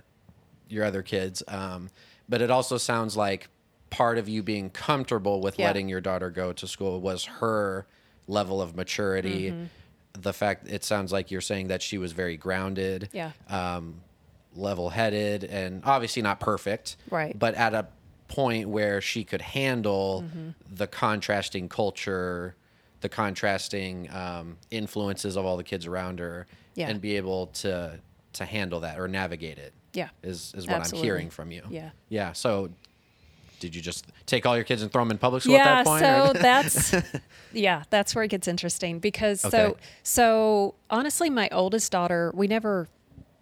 your other kids, um, but it also sounds like part of you being comfortable with Yeah. letting your daughter go to school was her level of maturity. Mm-hmm. The fact it sounds like you're saying that she was very grounded. Yeah. um, level-headed and obviously not perfect Right. but at a point where she could handle Mm-hmm. the contrasting culture the contrasting um, influences of all the kids around her Yeah. and be able to to handle that or navigate it Yeah. is is what Absolutely. i'm hearing from you Yeah. yeah so did you just take all your kids and throw them in public school at yeah that point so that's yeah that's where it gets interesting because so so honestly my oldest daughter we never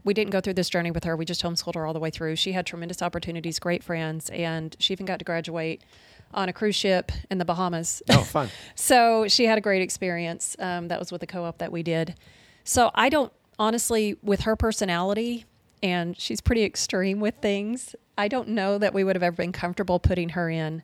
we didn't go through this journey with her we just homeschooled her all the way through she had tremendous opportunities great friends and she even got to graduate on a cruise ship in the bahamas oh fun so she had a great experience. Um, that was with the co-op that we did. So I don't honestly, with her personality, and she's pretty extreme with things. I don't know that we would have ever been comfortable putting her in.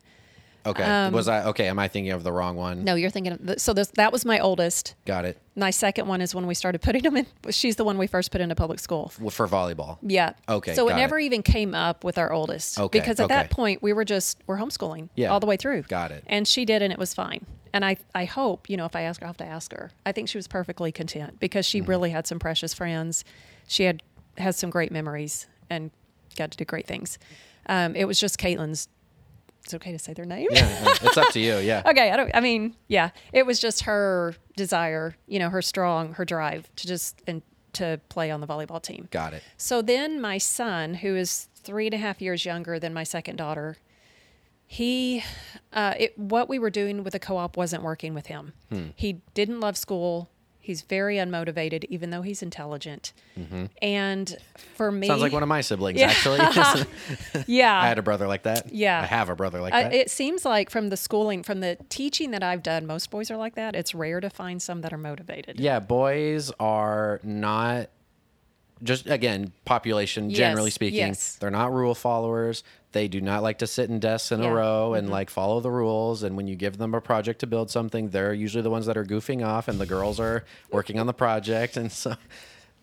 Okay was i okay am i thinking of the wrong one Um, No, you're thinking. Of, so this, that was my oldest. got it My second one is when we started putting them in. She's the one we first put into public school. Well, for volleyball Yeah. Okay, So it never it. even came up with our oldest. Okay, Because at that point we were just we're homeschooling Yeah, all the way through. got it. And she did, and it was fine. And I, I hope, you know, if I ask her, I'll have to ask her. I think she was perfectly content because she really had some precious friends. She had has some great memories and got to do great things. Um, it was just Caitlin's. It's okay to say their name. Yeah, it's up to you. Yeah. okay, I don't. I mean, yeah, it was just her desire, you know, her strong, her drive to just and to play on the volleyball team. Got it. So then my son, who is three and a half years younger than my second daughter, he, uh, it, what we were doing with the co-op wasn't working with him. He didn't love school. He's very unmotivated, even though he's intelligent. And for me, Sounds like one of my siblings, Yeah. actually. yeah, I had a brother like that. Yeah. I have a brother like Uh, that. it seems like from the schooling, from the teaching that I've done, most boys are like that. It's rare to find some that are motivated. yeah, boys are not just again population generally Yes, speaking yes. they're not rule followers they do not like to sit in desks in Yeah. Mm-hmm. a row and like follow the rules and when you give them a project to build something they're usually the ones that are goofing off and the girls are working on the project and so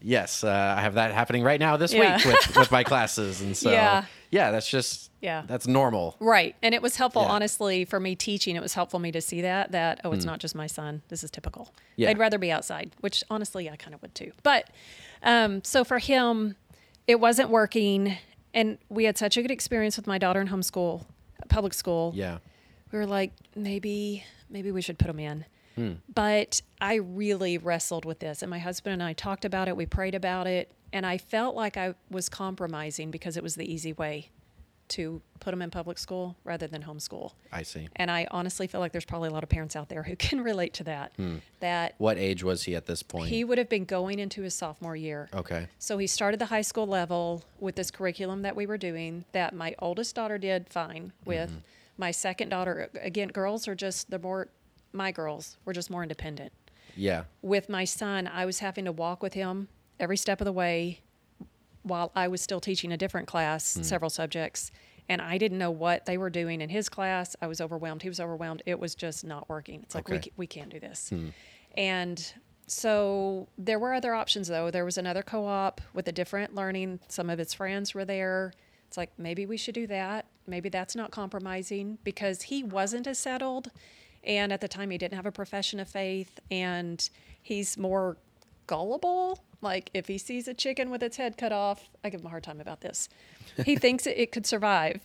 yes uh, i have that happening right now this Yeah. week with, with my classes and so Yeah. yeah that's just Yeah. that's normal Right. And it was helpful, Yeah. honestly, for me teaching. It was helpful me to see that, that, oh, it's not just my son. This is typical. Mm. Yeah. I'd rather be outside, which honestly, I kind of would too. But um, so for him, it wasn't working. And we had such a good experience with my daughter in homeschool, public school. yeah We were like, maybe, maybe we should put him in. Hmm. But I really wrestled with this. And my husband and I talked about it. We prayed about it. And I felt like I was compromising because it was the easy way to put them in public school rather than homeschool. i see And I honestly feel like there's probably a lot of parents out there who can relate to that. Hmm. That what age was he at this point he would have been going into his sophomore year. okay So he started the high school level with this curriculum that we were doing that my oldest daughter did fine with. Mm-hmm. My second daughter, again, girls are just, they're more, my girls were just more independent. yeah With my son, I was having to walk with him every step of the way while I was still teaching a different class, Hmm. several subjects. And I didn't know what they were doing in his class. I was overwhelmed. He was overwhelmed. It was just not working. It's like, we, Okay. ca- we can't do this. And so there were other options, though. There was another co op with a different learning. Some of his friends were there. It's like, maybe we should do that. Maybe that's not compromising because he wasn't as settled. And at the time, he didn't have a profession of faith. And he's more gullible. Like, if he sees a chicken with its head cut off, I give him a hard time about this. He thinks it, it could survive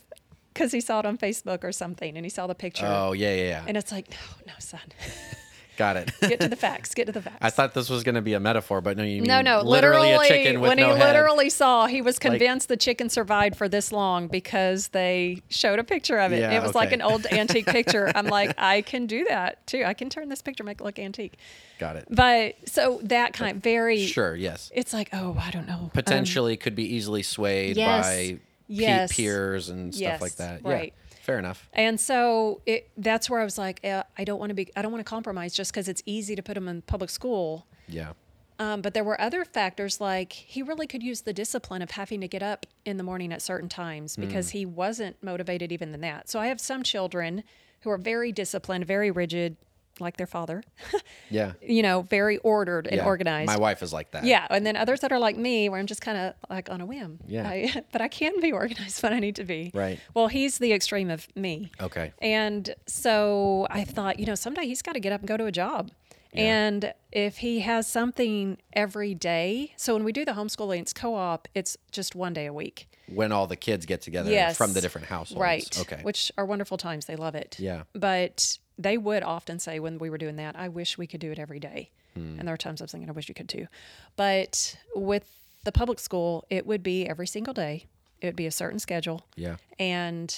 because he saw it on Facebook or something and he saw the picture. oh yeah yeah yeah And it's like, no, no, son. got it Get to the facts. Get to the facts. I thought this was going to be a metaphor, but no, you mean no, no, literally, literally, a chicken with when no he head. literally saw, he was convinced the chicken survived for this long because they showed a picture of it. Yeah, it was like an old antique picture. I'm like, I can do that too. I can turn this picture make it look antique. Got it. But so that kind very Sure. Yes. It's like, oh, I don't know. Um, Potentially could be easily swayed yes, by yes, peers and stuff yes, like that. right. Yeah. Fair enough. And so it, that's where I was like, uh, I don't want to be, I don't want to compromise just because it's easy to put him in public school. Yeah. Um, but there were other factors like he really could use the discipline of having to get up in the morning at certain times because he wasn't motivated even than that. So I have some children who are very disciplined, very rigid, like their father, Yeah. you know, very ordered and yeah. organized. My wife is like that. Yeah, and then others that are like me, where I'm just kind of like on a whim. Yeah. I, but I can be organized when I need to be. Right. Well, he's the extreme of me. Okay. And so I thought, you know, someday he's got to get up and go to a job. And if he has something every day, so when we do the homeschooling, it's co-op. It's just one day a week. When all the kids get together Yes. from the different households. Right. Okay. Which are wonderful times. They love it. Yeah. But they would often say when we were doing that, I wish we could do it every day. Hmm. And there are times I was thinking, I wish you could too. But with the public school, it would be every single day. It would be a certain schedule. yeah. And,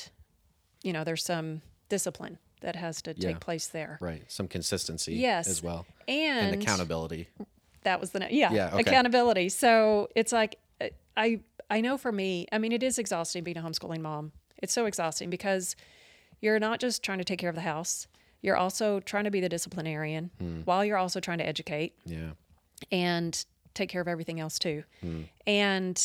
you know, there's some discipline that has to Yeah. take place there. Right. Some consistency Yes. as well. And, And accountability. that was the yeah, Yeah, okay. accountability. So it's like uh, I I know for me, I mean, it is exhausting being a homeschooling mom. It's so exhausting because you're not just trying to take care of the house. You're also trying to be the disciplinarian Hmm. while you're also trying to educate Yeah. and take care of everything else too. Hmm. And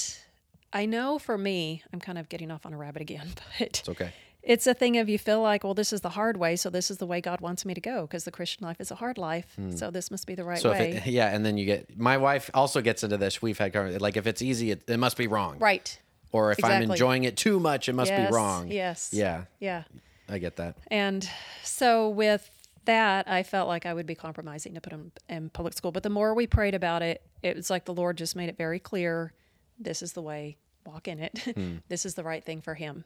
I know for me, I'm kind of getting off on a rabbit again, but It's okay. it's a thing of you feel like, well, this is the hard way, so this is the way God wants me to go because the Christian life is a hard life, so this must be the right. So way. if it, yeah, and then you get my wife also gets into this. We've had like if it's easy, it, it must be wrong. right. Or if I'm enjoying it too much, it must Yes, be wrong. yes. Yeah. Yeah. I get that. And so with that I felt like I would be compromising to put him in public school. But the more we prayed about it, it was like the Lord just made it very clear this is the way, walk in it. this is the right thing for him.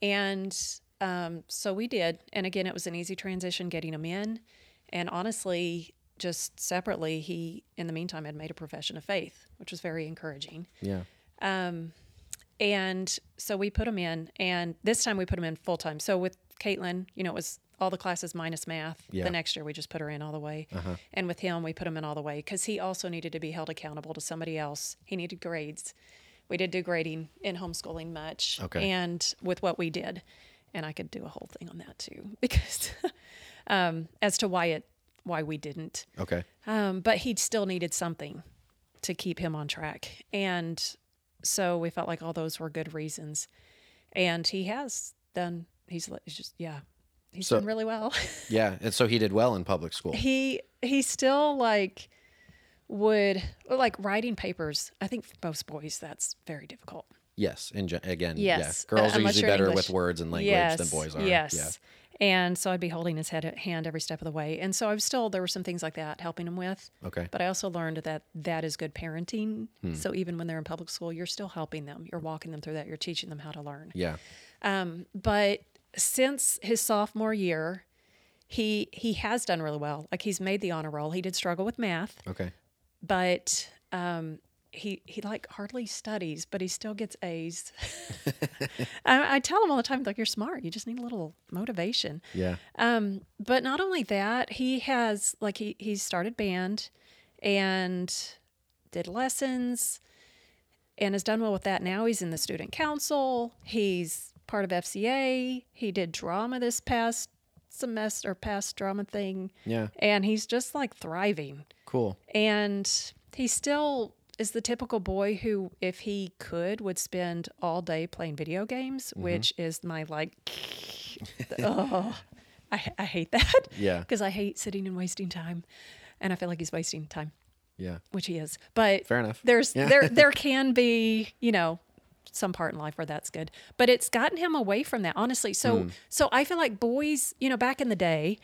And um, so we did. And again, it was an easy transition getting him in. And honestly, just separately, he, in the meantime, had made a profession of faith, which was very encouraging. Yeah. Um, And so we put him in, and this time we put him in full time. So with Caitlin, you know, it was all the classes minus math. Yeah. The next year we just put her in all the way. And with him, we put him in all the way because he also needed to be held accountable to somebody else. He needed grades. We did do grading in homeschooling much, Okay. and with what we did, and I could do a whole thing on that too because um, as to why it why we didn't. Okay. Um, but he still needed something to keep him on track. And so we felt like all those were good reasons. And he has done, he's, he's just, yeah, he's So- done really well. Yeah. And so he did well in public school. he, he still like would, like writing papers. I think for most boys, that's very difficult. Yes. and again, Yes. yeah. Girls uh, are usually better English. with words and language yes, than boys are. Yes. And so I'd be holding his head hand every step of the way. And so I was still, there were some things like that helping him with. Okay. But I also learned that that is good parenting. Hmm. So even when they're in public school, you're still helping them. You're walking them through that. You're teaching them how to learn. Yeah. Um, but since his sophomore year, he he has done really well. Like he's made the honor roll. He did struggle with math, Okay. but um, he he like hardly studies, but he still gets A's. I, I tell him all the time, like you're smart. You just need a little motivation. Yeah. Um, but not only that, he has like he he started band and did lessons and has done well with that. Now he's in the student council. He's part of FCA. He did drama this past semester, past drama thing, Yeah. and he's just like thriving. Cool. And he still is the typical boy who, if he could, would spend all day playing video games, Mm-hmm. which is my like, oh, I, I hate that. Yeah. Because I hate sitting and wasting time. And I feel like he's wasting time, Yeah. which he is. But Fair enough. there's Yeah. there there can be, you know, some part in life where that's good. But it's gotten him away from that, honestly. So Hmm. so I feel like boys, you know, back in the day,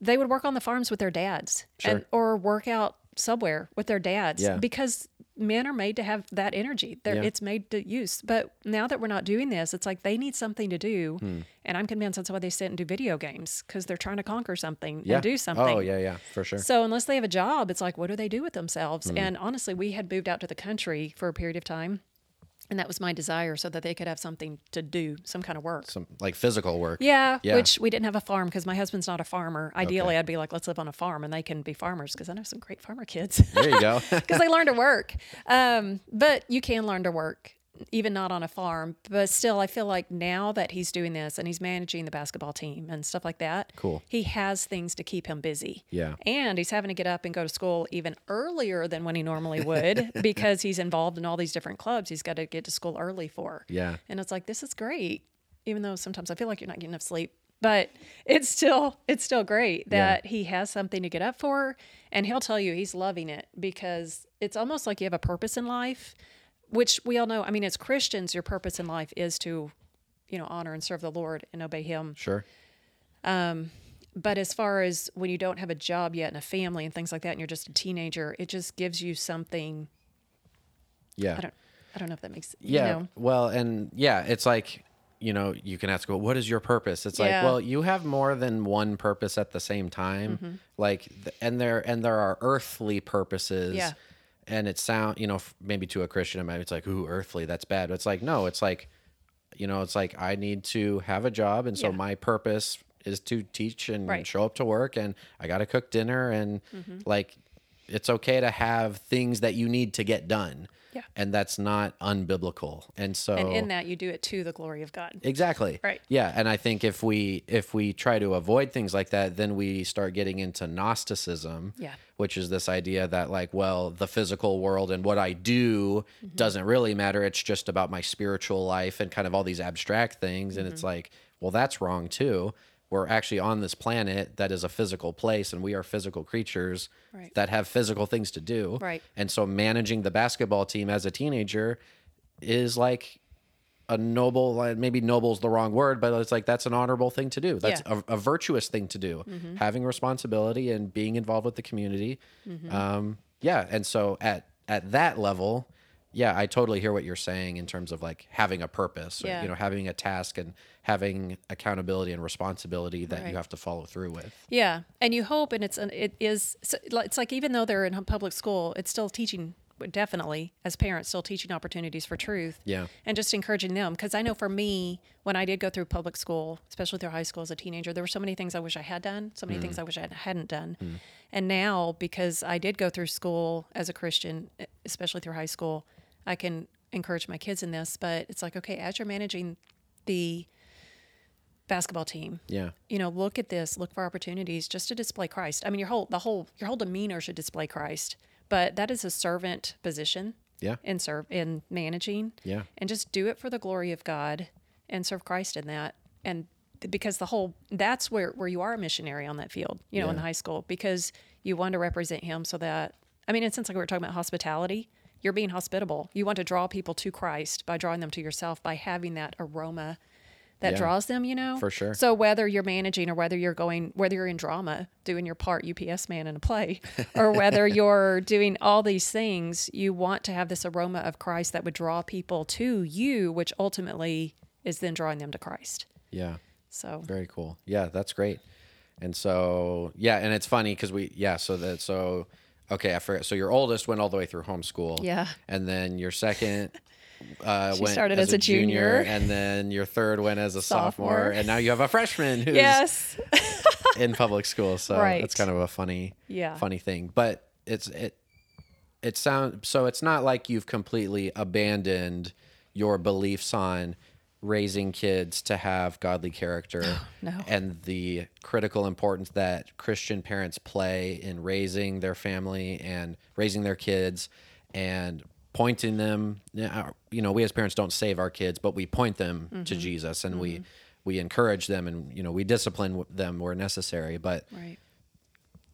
they would work on the farms with their dads Sure. and or work out somewhere with their dads Yeah. because men are made to have that energy. They're, Yeah. It's made to use. But now that we're not doing this, it's like they need something to do. Hmm. And I'm convinced that's why they sit and do video games because they're trying to conquer something Yeah. and do something. Oh, yeah. Yeah. For sure. So unless they have a job, it's like, what do they do with themselves? Hmm. And honestly, we had moved out to the country for a period of time. And that was my desire so that they could have something to do, some kind of work. Some like physical work. Yeah, Yeah. which we didn't have a farm because my husband's not a farmer. Ideally, Okay. I'd be like, let's live on a farm and they can be farmers because I know some great farmer kids There you go. because they learn to work. Um, but you can learn to work, even not on a farm. But still, I feel like now that he's doing this and he's managing the basketball team and stuff like that, Cool. He has things to keep him busy. Yeah. And he's having to get up and go to school even earlier than when he normally would because he's involved in all these different clubs. He's got to get to school early for. Yeah. And it's like this is great, even though sometimes I feel like you're not getting enough sleep. But it's still it's still great that he has something to get up for, and he'll tell you he's loving it because it's almost like you have a purpose in life, which we all know. I mean, as Christians, your purpose in life is to, you know, honor and serve the Lord and obey Him. Sure. But as far as when you don't have a job yet and a family and things like that, and you're just a teenager, it just gives you something. Yeah. I don't I don't know if that makes Yeah. You know, Well, and yeah, it's like, you know, you can ask, well, what is your purpose? It's like, well, you have more than one purpose at the same time. Mm-hmm. Like, and there, and there are earthly purposes. Yeah. And it sound, you know, maybe to a Christian, might, it's like, ooh, earthly, that's bad. But it's like, no, it's like, you know, it's like, I need to have a job. And so Yeah. my purpose is to teach and Right. show up to work and I got to cook dinner and Mm-hmm. like, it's okay to have things that you need to get done. Yeah. And that's not unbiblical. And so and in that you do it to the glory of God. Exactly. Right. Yeah, and I think if we if we try to avoid things like that, then we start getting into Gnosticism. Yeah. Which is this idea that like, well, the physical world and what I do Mm-hmm. doesn't really matter. It's just about my spiritual life and kind of all these abstract things. And it's Mm-hmm. like, well, that's wrong too. We're actually on this planet that is a physical place, and we are physical creatures Right. that have physical things to do. Right. And so managing the basketball team as a teenager is like a noble like, maybe noble's the wrong word but it's like that's an honorable thing to do that's Yeah. a, a virtuous thing to do mm-hmm. having responsibility and being involved with the community mm-hmm. um, yeah and so at at that level yeah i totally hear what you're saying in terms of like having a purpose or, Yeah. you know having a task and having accountability and responsibility that Right. you have to follow through with Yeah, and you hope, and it's an, it is. It's like even though they're in public school, it's still teaching. Definitely, as parents, still teaching opportunities for truth. Yeah. and just encouraging them because I know for me, when I did go through public school, especially through high school as a teenager, there were so many things I wish I had done, so many things mm. I wish I hadn't done, mm. and now because I did go through school as a Christian, especially through high school, I can encourage my kids in this. But it's like, okay, as you're managing the basketball team, yeah you know, look at this, look for opportunities just to display Christ. I mean, your whole the whole your whole demeanor should display Christ, but that is a servant position yeah in serve in managing. Yeah. And just do it for the glory of God and serve Christ in that. And because the whole that's where where you are a missionary on that field, you know, in Yeah. high school because you want to represent him so that I mean, it sounds like we were talking about hospitality. You're being hospitable. You want to draw people to Christ by drawing them to yourself by having that aroma that Yeah. draws them, you know? For sure. So whether you're managing or whether you're going whether you're in drama, doing your part UPS man in a play, or whether you're doing all these things, you want to have this aroma of Christ that would draw people to you, which ultimately is then drawing them to Christ. yeah So Very cool. Yeah, that's great. And so, yeah, and it's funny because we, yeah, so that, so, okay, I forgot. So your oldest went all the way through homeschool. Yeah. And then your second uh, She started as a junior. And then your third went as a sophomore. Sophomore. And now you have a freshman who's yes. in public school. So Right. it's kind of a funny, Yeah. funny thing. But it's, it, it sounds, so it's not like you've completely abandoned your beliefs on raising kids to have godly character No. and the critical importance that Christian parents play in raising their family and raising their kids and pointing them you know we as parents don't save our kids but we point them to mm-hmm. Jesus and we mm-hmm. we encourage them and you know we discipline them where necessary but Right.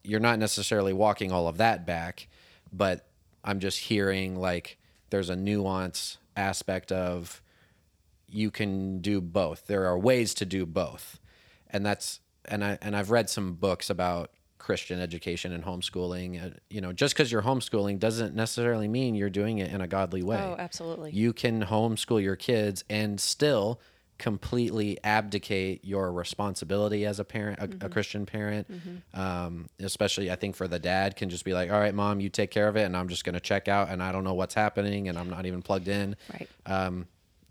you're not necessarily walking all of that back, but I'm just hearing like there's a nuance aspect of you can do both. There are ways to do both. And that's and I and I've read some books about Christian education and homeschooling. Uh, you know, just because you're homeschooling doesn't necessarily mean you're doing it in a godly way. Oh, absolutely. You can homeschool your kids and still completely abdicate your responsibility as a parent, a, Mm-hmm. a Christian parent. Um, especially, I think for the dad, can just be like, "All right, mom, you take care of it, and I'm just going to check out, and I don't know what's happening, and I'm not even plugged in." Right. Um,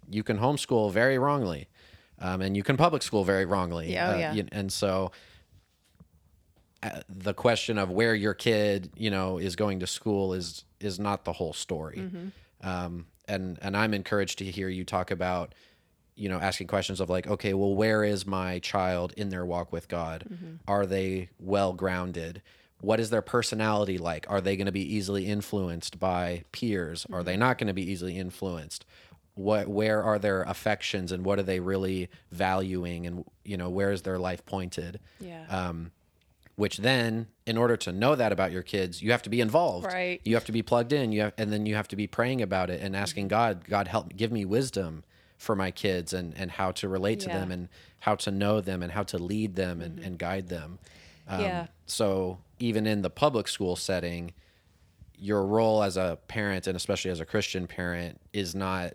you can homeschool very wrongly, um, and you can public school very wrongly. Yeah, oh, Uh, yeah. you- and so the question of where your kid, you know, is going to school is is not the whole story. Mm-hmm. Um, and and I'm encouraged to hear you talk about, you know, asking questions of like, okay, well, where is my child in their walk with God? Mm-hmm. Are they well grounded? What is their personality like? Are they going to be easily influenced by peers? Are Mm-hmm. they not going to be easily influenced? What where are their affections and what are they really valuing and you know where is their life pointed? Yeah. um, which then in order to know that about your kids you have to be involved Right. you have to be plugged in you have, and then you have to be praying about it and asking god god help give me wisdom for my kids and and how to relate to Yeah. them and how to know them and how to lead them and, and guide them um, Yeah. so even in the public school setting your role as a parent and especially as a christian parent is not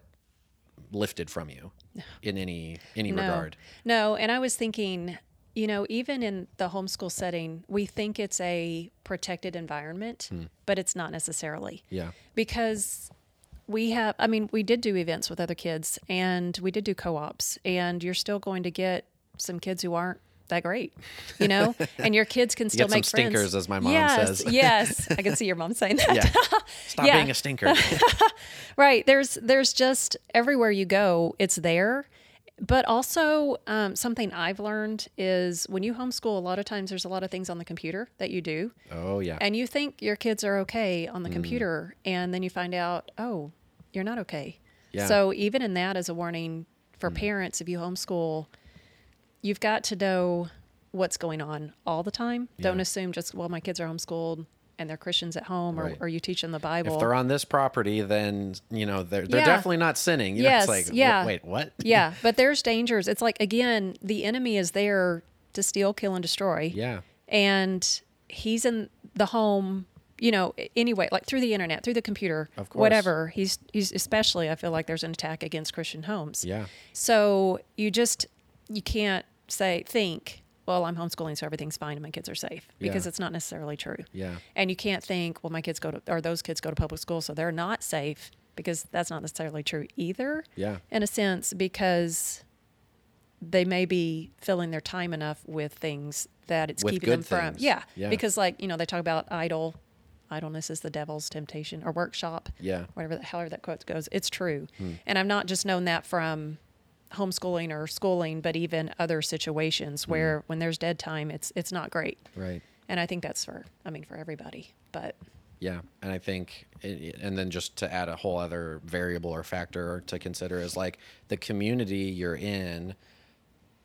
lifted from you in any any no. regard No, and I was thinking, you know, even in the homeschool setting, we think it's a protected environment, hmm. but it's not necessarily. yeah Because we have, I mean, we did do events with other kids and we did do co ops, and you're still going to get some kids who aren't that great, you know, and your kids can still make friends. stinkers, as my mom yes, says. yes, I can see your mom saying that. yeah stop Yeah. being a stinker Right. There's there's just everywhere you go, it's there. But also, um, something I've learned is when you homeschool, a lot of times there's a lot of things on the computer that you do, oh yeah and you think your kids are okay on Mm. the computer, and then you find out, oh, you're not okay. Yeah. Mm. So even in that, as a warning for parents, if you homeschool, you've got to know what's going on all the time. Don't assume just well, my kids are homeschooled. And they're Christians at home, or Right. are you teaching the Bible? if they're on this property, then you know they're they're Yeah. definitely not sinning. You know, Yes, it's like, yeah. wait, what? yeah, but there's dangers. It's like again, the enemy is there to steal, kill, and destroy. Yeah. and he's in the home you know anyway like through the internet through the computer Of course. whatever he's he's especially i feel like there's an attack against christian homes Yeah. so you just you can't say think well i'm homeschooling so everything's fine and my kids are safe because Yeah. it's not necessarily true Yeah. and you can't think well my kids go to or those kids go to public school so they're not safe because that's not necessarily true either Yeah. in a sense because they may be filling their time enough with things that it's With keeping them from yeah, Yeah. because like you know they talk about idle idleness is the devil's temptation or workshop Yeah. Hmm. whatever that, however that quote goes it's true and i've not just known that from homeschooling or schooling but even other situations mm. where when there's dead time it's it's not great Right. and i think that's for i mean for everybody but Yeah, and I think, it, and then just to add a whole other variable or factor to consider is like the community you're in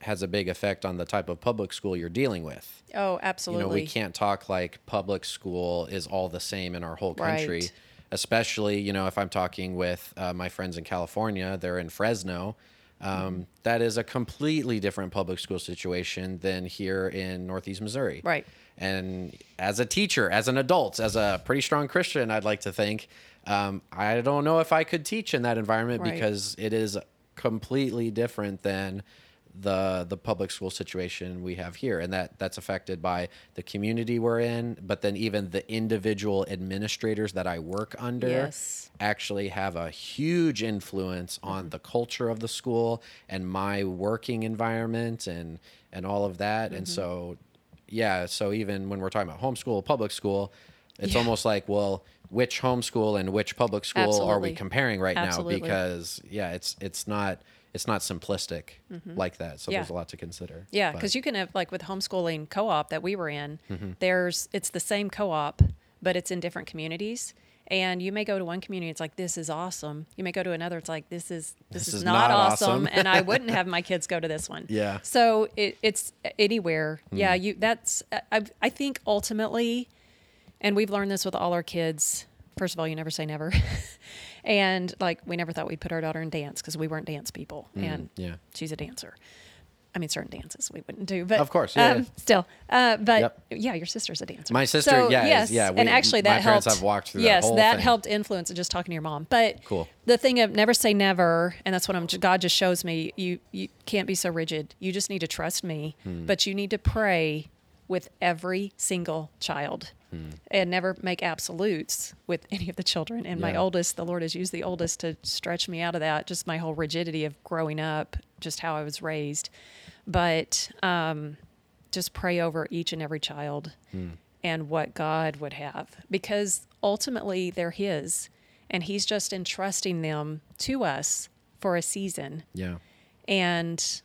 has a big effect on the type of public school you're dealing with. oh absolutely. You know, we can't talk like public school is all the same in our whole country. Right. Especially, you know, if I'm talking with uh, my friends in California, they're in Fresno. Um, that is a completely different public school situation than here in Northeast Missouri. Right. And as a teacher, as an adult, as a pretty strong Christian, I'd like to think, um, I don't know if I could teach in that environment Right. because it is completely different than the the public school situation we have here and that that's affected by the community we're in but then even the individual administrators that I work under Yes. actually have a huge influence on mm-hmm. the culture of the school and my working environment and and all of that and mm-hmm. so yeah so even when we're talking about homeschool public school it's Yeah. almost like well which homeschool and which public school are we comparing right Absolutely. now because yeah it's it's not it's not simplistic like that so Mm-hmm. Yeah. there's a lot to consider Yeah, because you can have like with homeschooling co-op that we were in. Mm-hmm. There's it's the same co-op, but it's in different communities. And you may go to one community, it's like this is awesome. You may go to another, it's like this is this, is, not, awesome, and I wouldn't have my kids go to this one. Yeah. So it, it's anywhere. Yeah, you. That's I. I think ultimately, and we've learned this with all our kids. First of all, you never say never. and like we never thought we'd put our daughter in dance because we weren't dance people, and Hmm. yeah. she's a dancer. I mean, certain dances we wouldn't do, but Of course, yeah, um, still. Uh, but Yep. yeah, your sister's a dancer. My sister, So, yeah, yes, yeah, we- and actually that helped. have walked through that yes, whole that helped influence just talking to your mom. But Cool. the thing of never say never, and that's what I'm. God just shows me you you can't be so rigid. You just need to trust me, Hmm. but you need to pray with every single child. Hmm. And never make absolutes with any of the children. And my oldest, the Lord has used the oldest to stretch me out of that, just my whole rigidity of growing up, just how I was raised. But um, just pray over each and every child and what God would have because ultimately they're His and He's just entrusting them to us for a season. yeah And,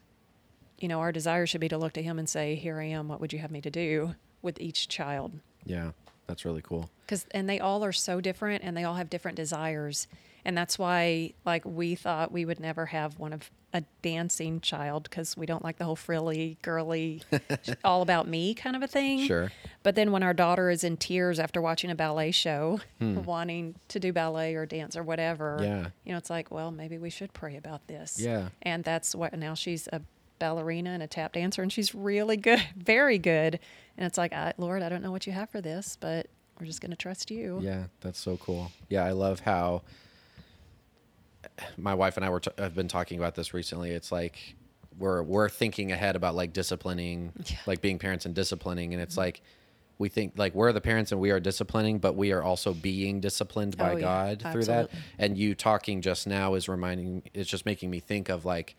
you know, our desire should be to look to Him and say, Here I am. What would you have me to do with each child? Yeah that's really cool because and they all are so different and they all have different desires and that's why like we thought we would never have one of a dancing child because we don't like the whole frilly girly all about me kind of a thing Sure. but then when our daughter is in tears after watching a ballet show wanting to do ballet or dance or whatever Hmm. Yeah. you know it's like well maybe we should pray about this Yeah. and that's what now she's a ballerina and a tap dancer and she's really good very good and it's like I, lord i don't know what you have for this but we're just going to trust you Yeah, that's so cool. Yeah, I love how my wife and I were t- have been talking about this recently. It's like we're we're thinking ahead about like disciplining, Yeah. Mm-hmm. like being parents and disciplining, and it's like we think like we're the parents and we are disciplining, but we are also being disciplined by Oh, yeah, God through that. And you talking just now is reminding is just making me think of like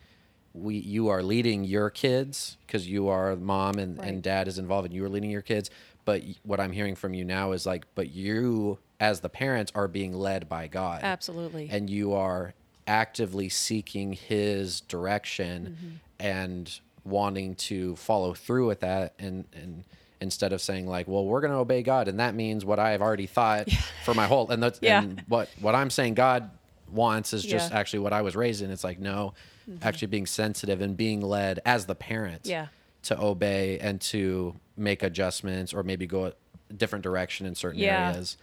we you are leading your kids because you are mom and, Right. and dad is involved and you are leading your kids but what i'm hearing from you now is like but you as the parents are being led by god Absolutely. and you are actively seeking his direction Mm-hmm. and wanting to follow through with that and and instead of saying like well we're going to obey god and that means what i've already thought for my whole and that's Yeah. and what what i'm saying god wants is just Yeah. Actually what i was raised in it's like no actually being sensitive and being led as the parent Yeah. to obey and to make adjustments or maybe go a different direction in certain Yeah. areas.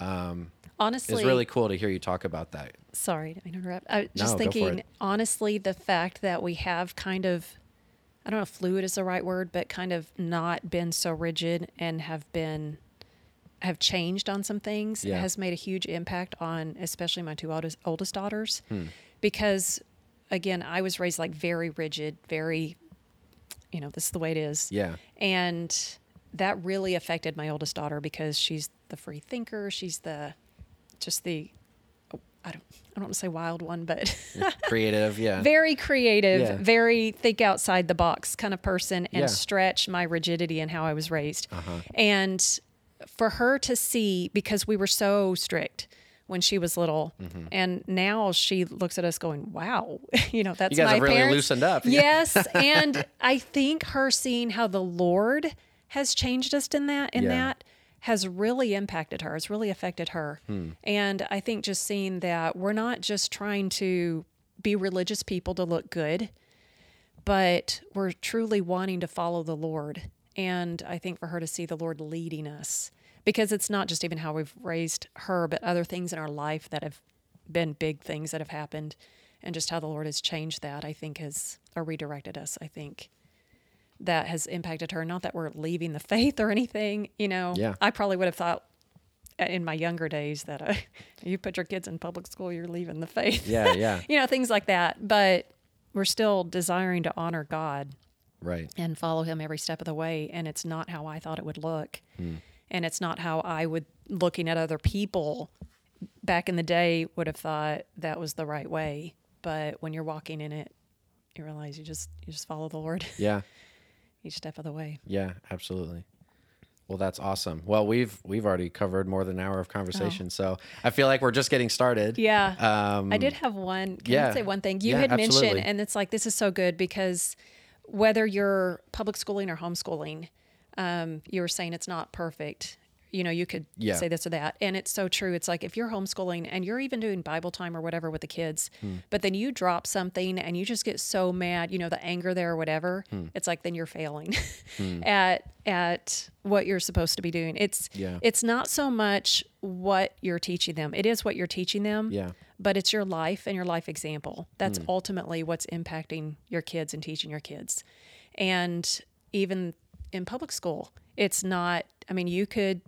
Um, Honestly, it's really cool to hear you talk about that. sorry to interrupt. I No, just thinking, honestly, the fact that we have kind of, I don't know if fluid is the right word, but kind of not been so rigid and have been, have changed on some things Yeah. has made a huge impact on especially my two oldest, oldest daughters. Hmm. Because again, I was raised like very rigid, very, you know, this is the way it is. Yeah. And that really affected my oldest daughter because she's the free thinker. She's the, just the, oh, I don't, I don't want to say wild one, but Creative. Yeah. very creative, Yeah. very think outside the box kind of person and Yeah. stretch my rigidity and how I was raised. Uh-huh. And for her to see, because we were so strict when she was little, Mm-hmm. and now she looks at us going, "Wow, you know that's You guys my have really parents." loosened up. Yes, and I think her seeing how the Lord has changed us in that in Yeah. that has really impacted her. It's really affected her. Hmm. And I think just seeing that we're not just trying to be religious people to look good, but we're truly wanting to follow the Lord. And I think for her to see the Lord leading us, because it's not just even how we've raised her, but other things in our life that have been big things that have happened, and just how the Lord has changed that, I think has or redirected us. I think that has impacted her. Not that we're leaving the faith or anything, you know. Yeah. I probably would have thought uh, in my younger days that uh, you put your kids in public school, you're leaving the faith. Yeah. Yeah. you know, things like that. But we're still desiring to honor God Right. and follow Him every step of the way. And it's not how I thought it would look. Hmm. And it's not how I would, looking at other people back in the day, would have thought that was the right way. But when you're walking in it, you realize you just you just follow the Lord Yeah. each step of the way. Yeah, absolutely. Well, that's awesome. Well, we've we've already covered more than an hour of conversation, so I feel like we're just getting started. Oh. Yeah. Um, I did have one. Can yeah. I say one thing? You Yeah, had absolutely. mentioned, and it's like this is so good because whether you're public schooling or homeschooling, um, you were saying it's not perfect. You know, you could Yeah. say this or that, and it's so true. It's like if you're homeschooling and you're even doing Bible time or whatever with the kids, Hmm. but then you drop something and you just get so mad, you know, the anger there or whatever. Hmm. It's like then you're failing at at what you're supposed to be doing. It's Yeah. it's not so much what you're teaching them. It is what you're teaching them Yeah. but it's your life and your life example. That's ultimately what's impacting your kids and teaching your kids. And even in public school, it's not, I mean, you could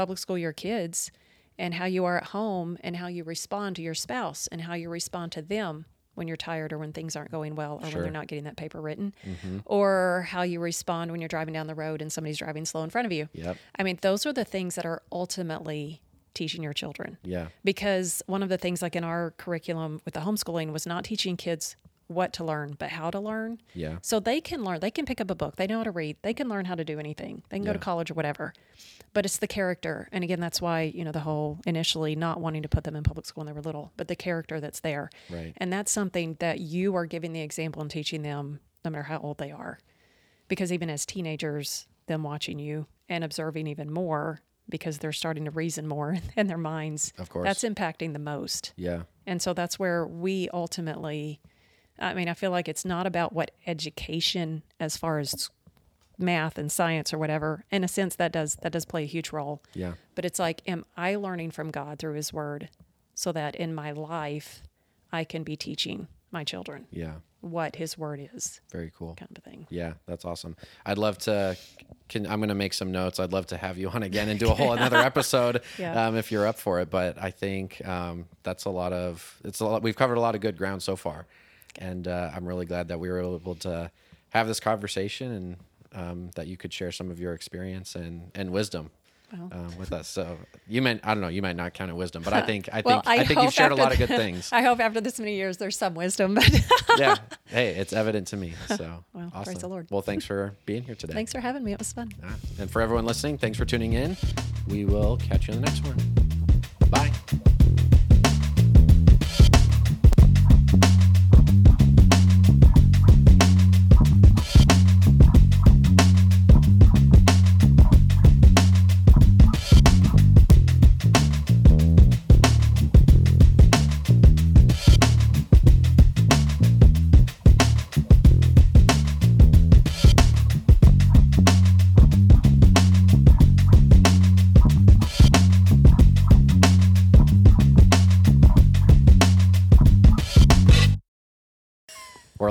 public school your kids and how you are at home and how you respond to your spouse and how you respond to them when you're tired or when things aren't going well or Sure. when they're not getting that paper written mm-hmm. or how you respond when you're driving down the road and somebody's driving slow in front of you. Yep. I mean, those are the things that are ultimately teaching your children Yeah. because one of the things like in our curriculum with the homeschooling was not teaching kids what to learn but how to learn. Yeah. so they can learn they can pick up a book. They know how to read. They can learn how to do anything. They can go to college or whatever. But it's the character. And again that's why you know the whole initially not wanting to put them in public school when they were little but the character that's there. Right. and that's something that you are giving the example and teaching them no matter how old they are. Because even as teenagers them watching you and observing even more because they're starting to reason more in their minds Of course. that's impacting the most. Yeah. and so that's where we ultimately, I mean, I feel like it's not about what education as far as math and science or whatever. In a sense, that does that does play a huge role. Yeah. But it's like, am I learning from God through His Word, so that in my life, I can be teaching my children Yeah. what His Word is, Very cool. kind of thing. Yeah, that's awesome. I'd love to. Can, I'm going to make some notes. I'd love to have you on again and do a whole another episode Yeah. um, if you're up for it. But I think um, that's a lot of. It's a lot. We've covered a lot of good ground so far, and uh, I'm really glad that we were able to have this conversation and um, that you could share some of your experience and and wisdom. Well. Um, with us, so you might I don't know you might not count it wisdom, but I think I think Well, I, think you've shared a lot of good things. I hope after this many years, there's some wisdom. But yeah, hey, it's evident to me. So Well, awesome. praise the Lord. Well, thanks for being here today. thanks for having me. It was fun. Ah, And for everyone listening, thanks for tuning in. We will catch you in the next one. Bye.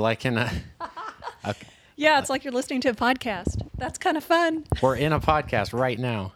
Like in a Yeah, it's like you're listening to a podcast. That's kind of fun. we're in a podcast right now.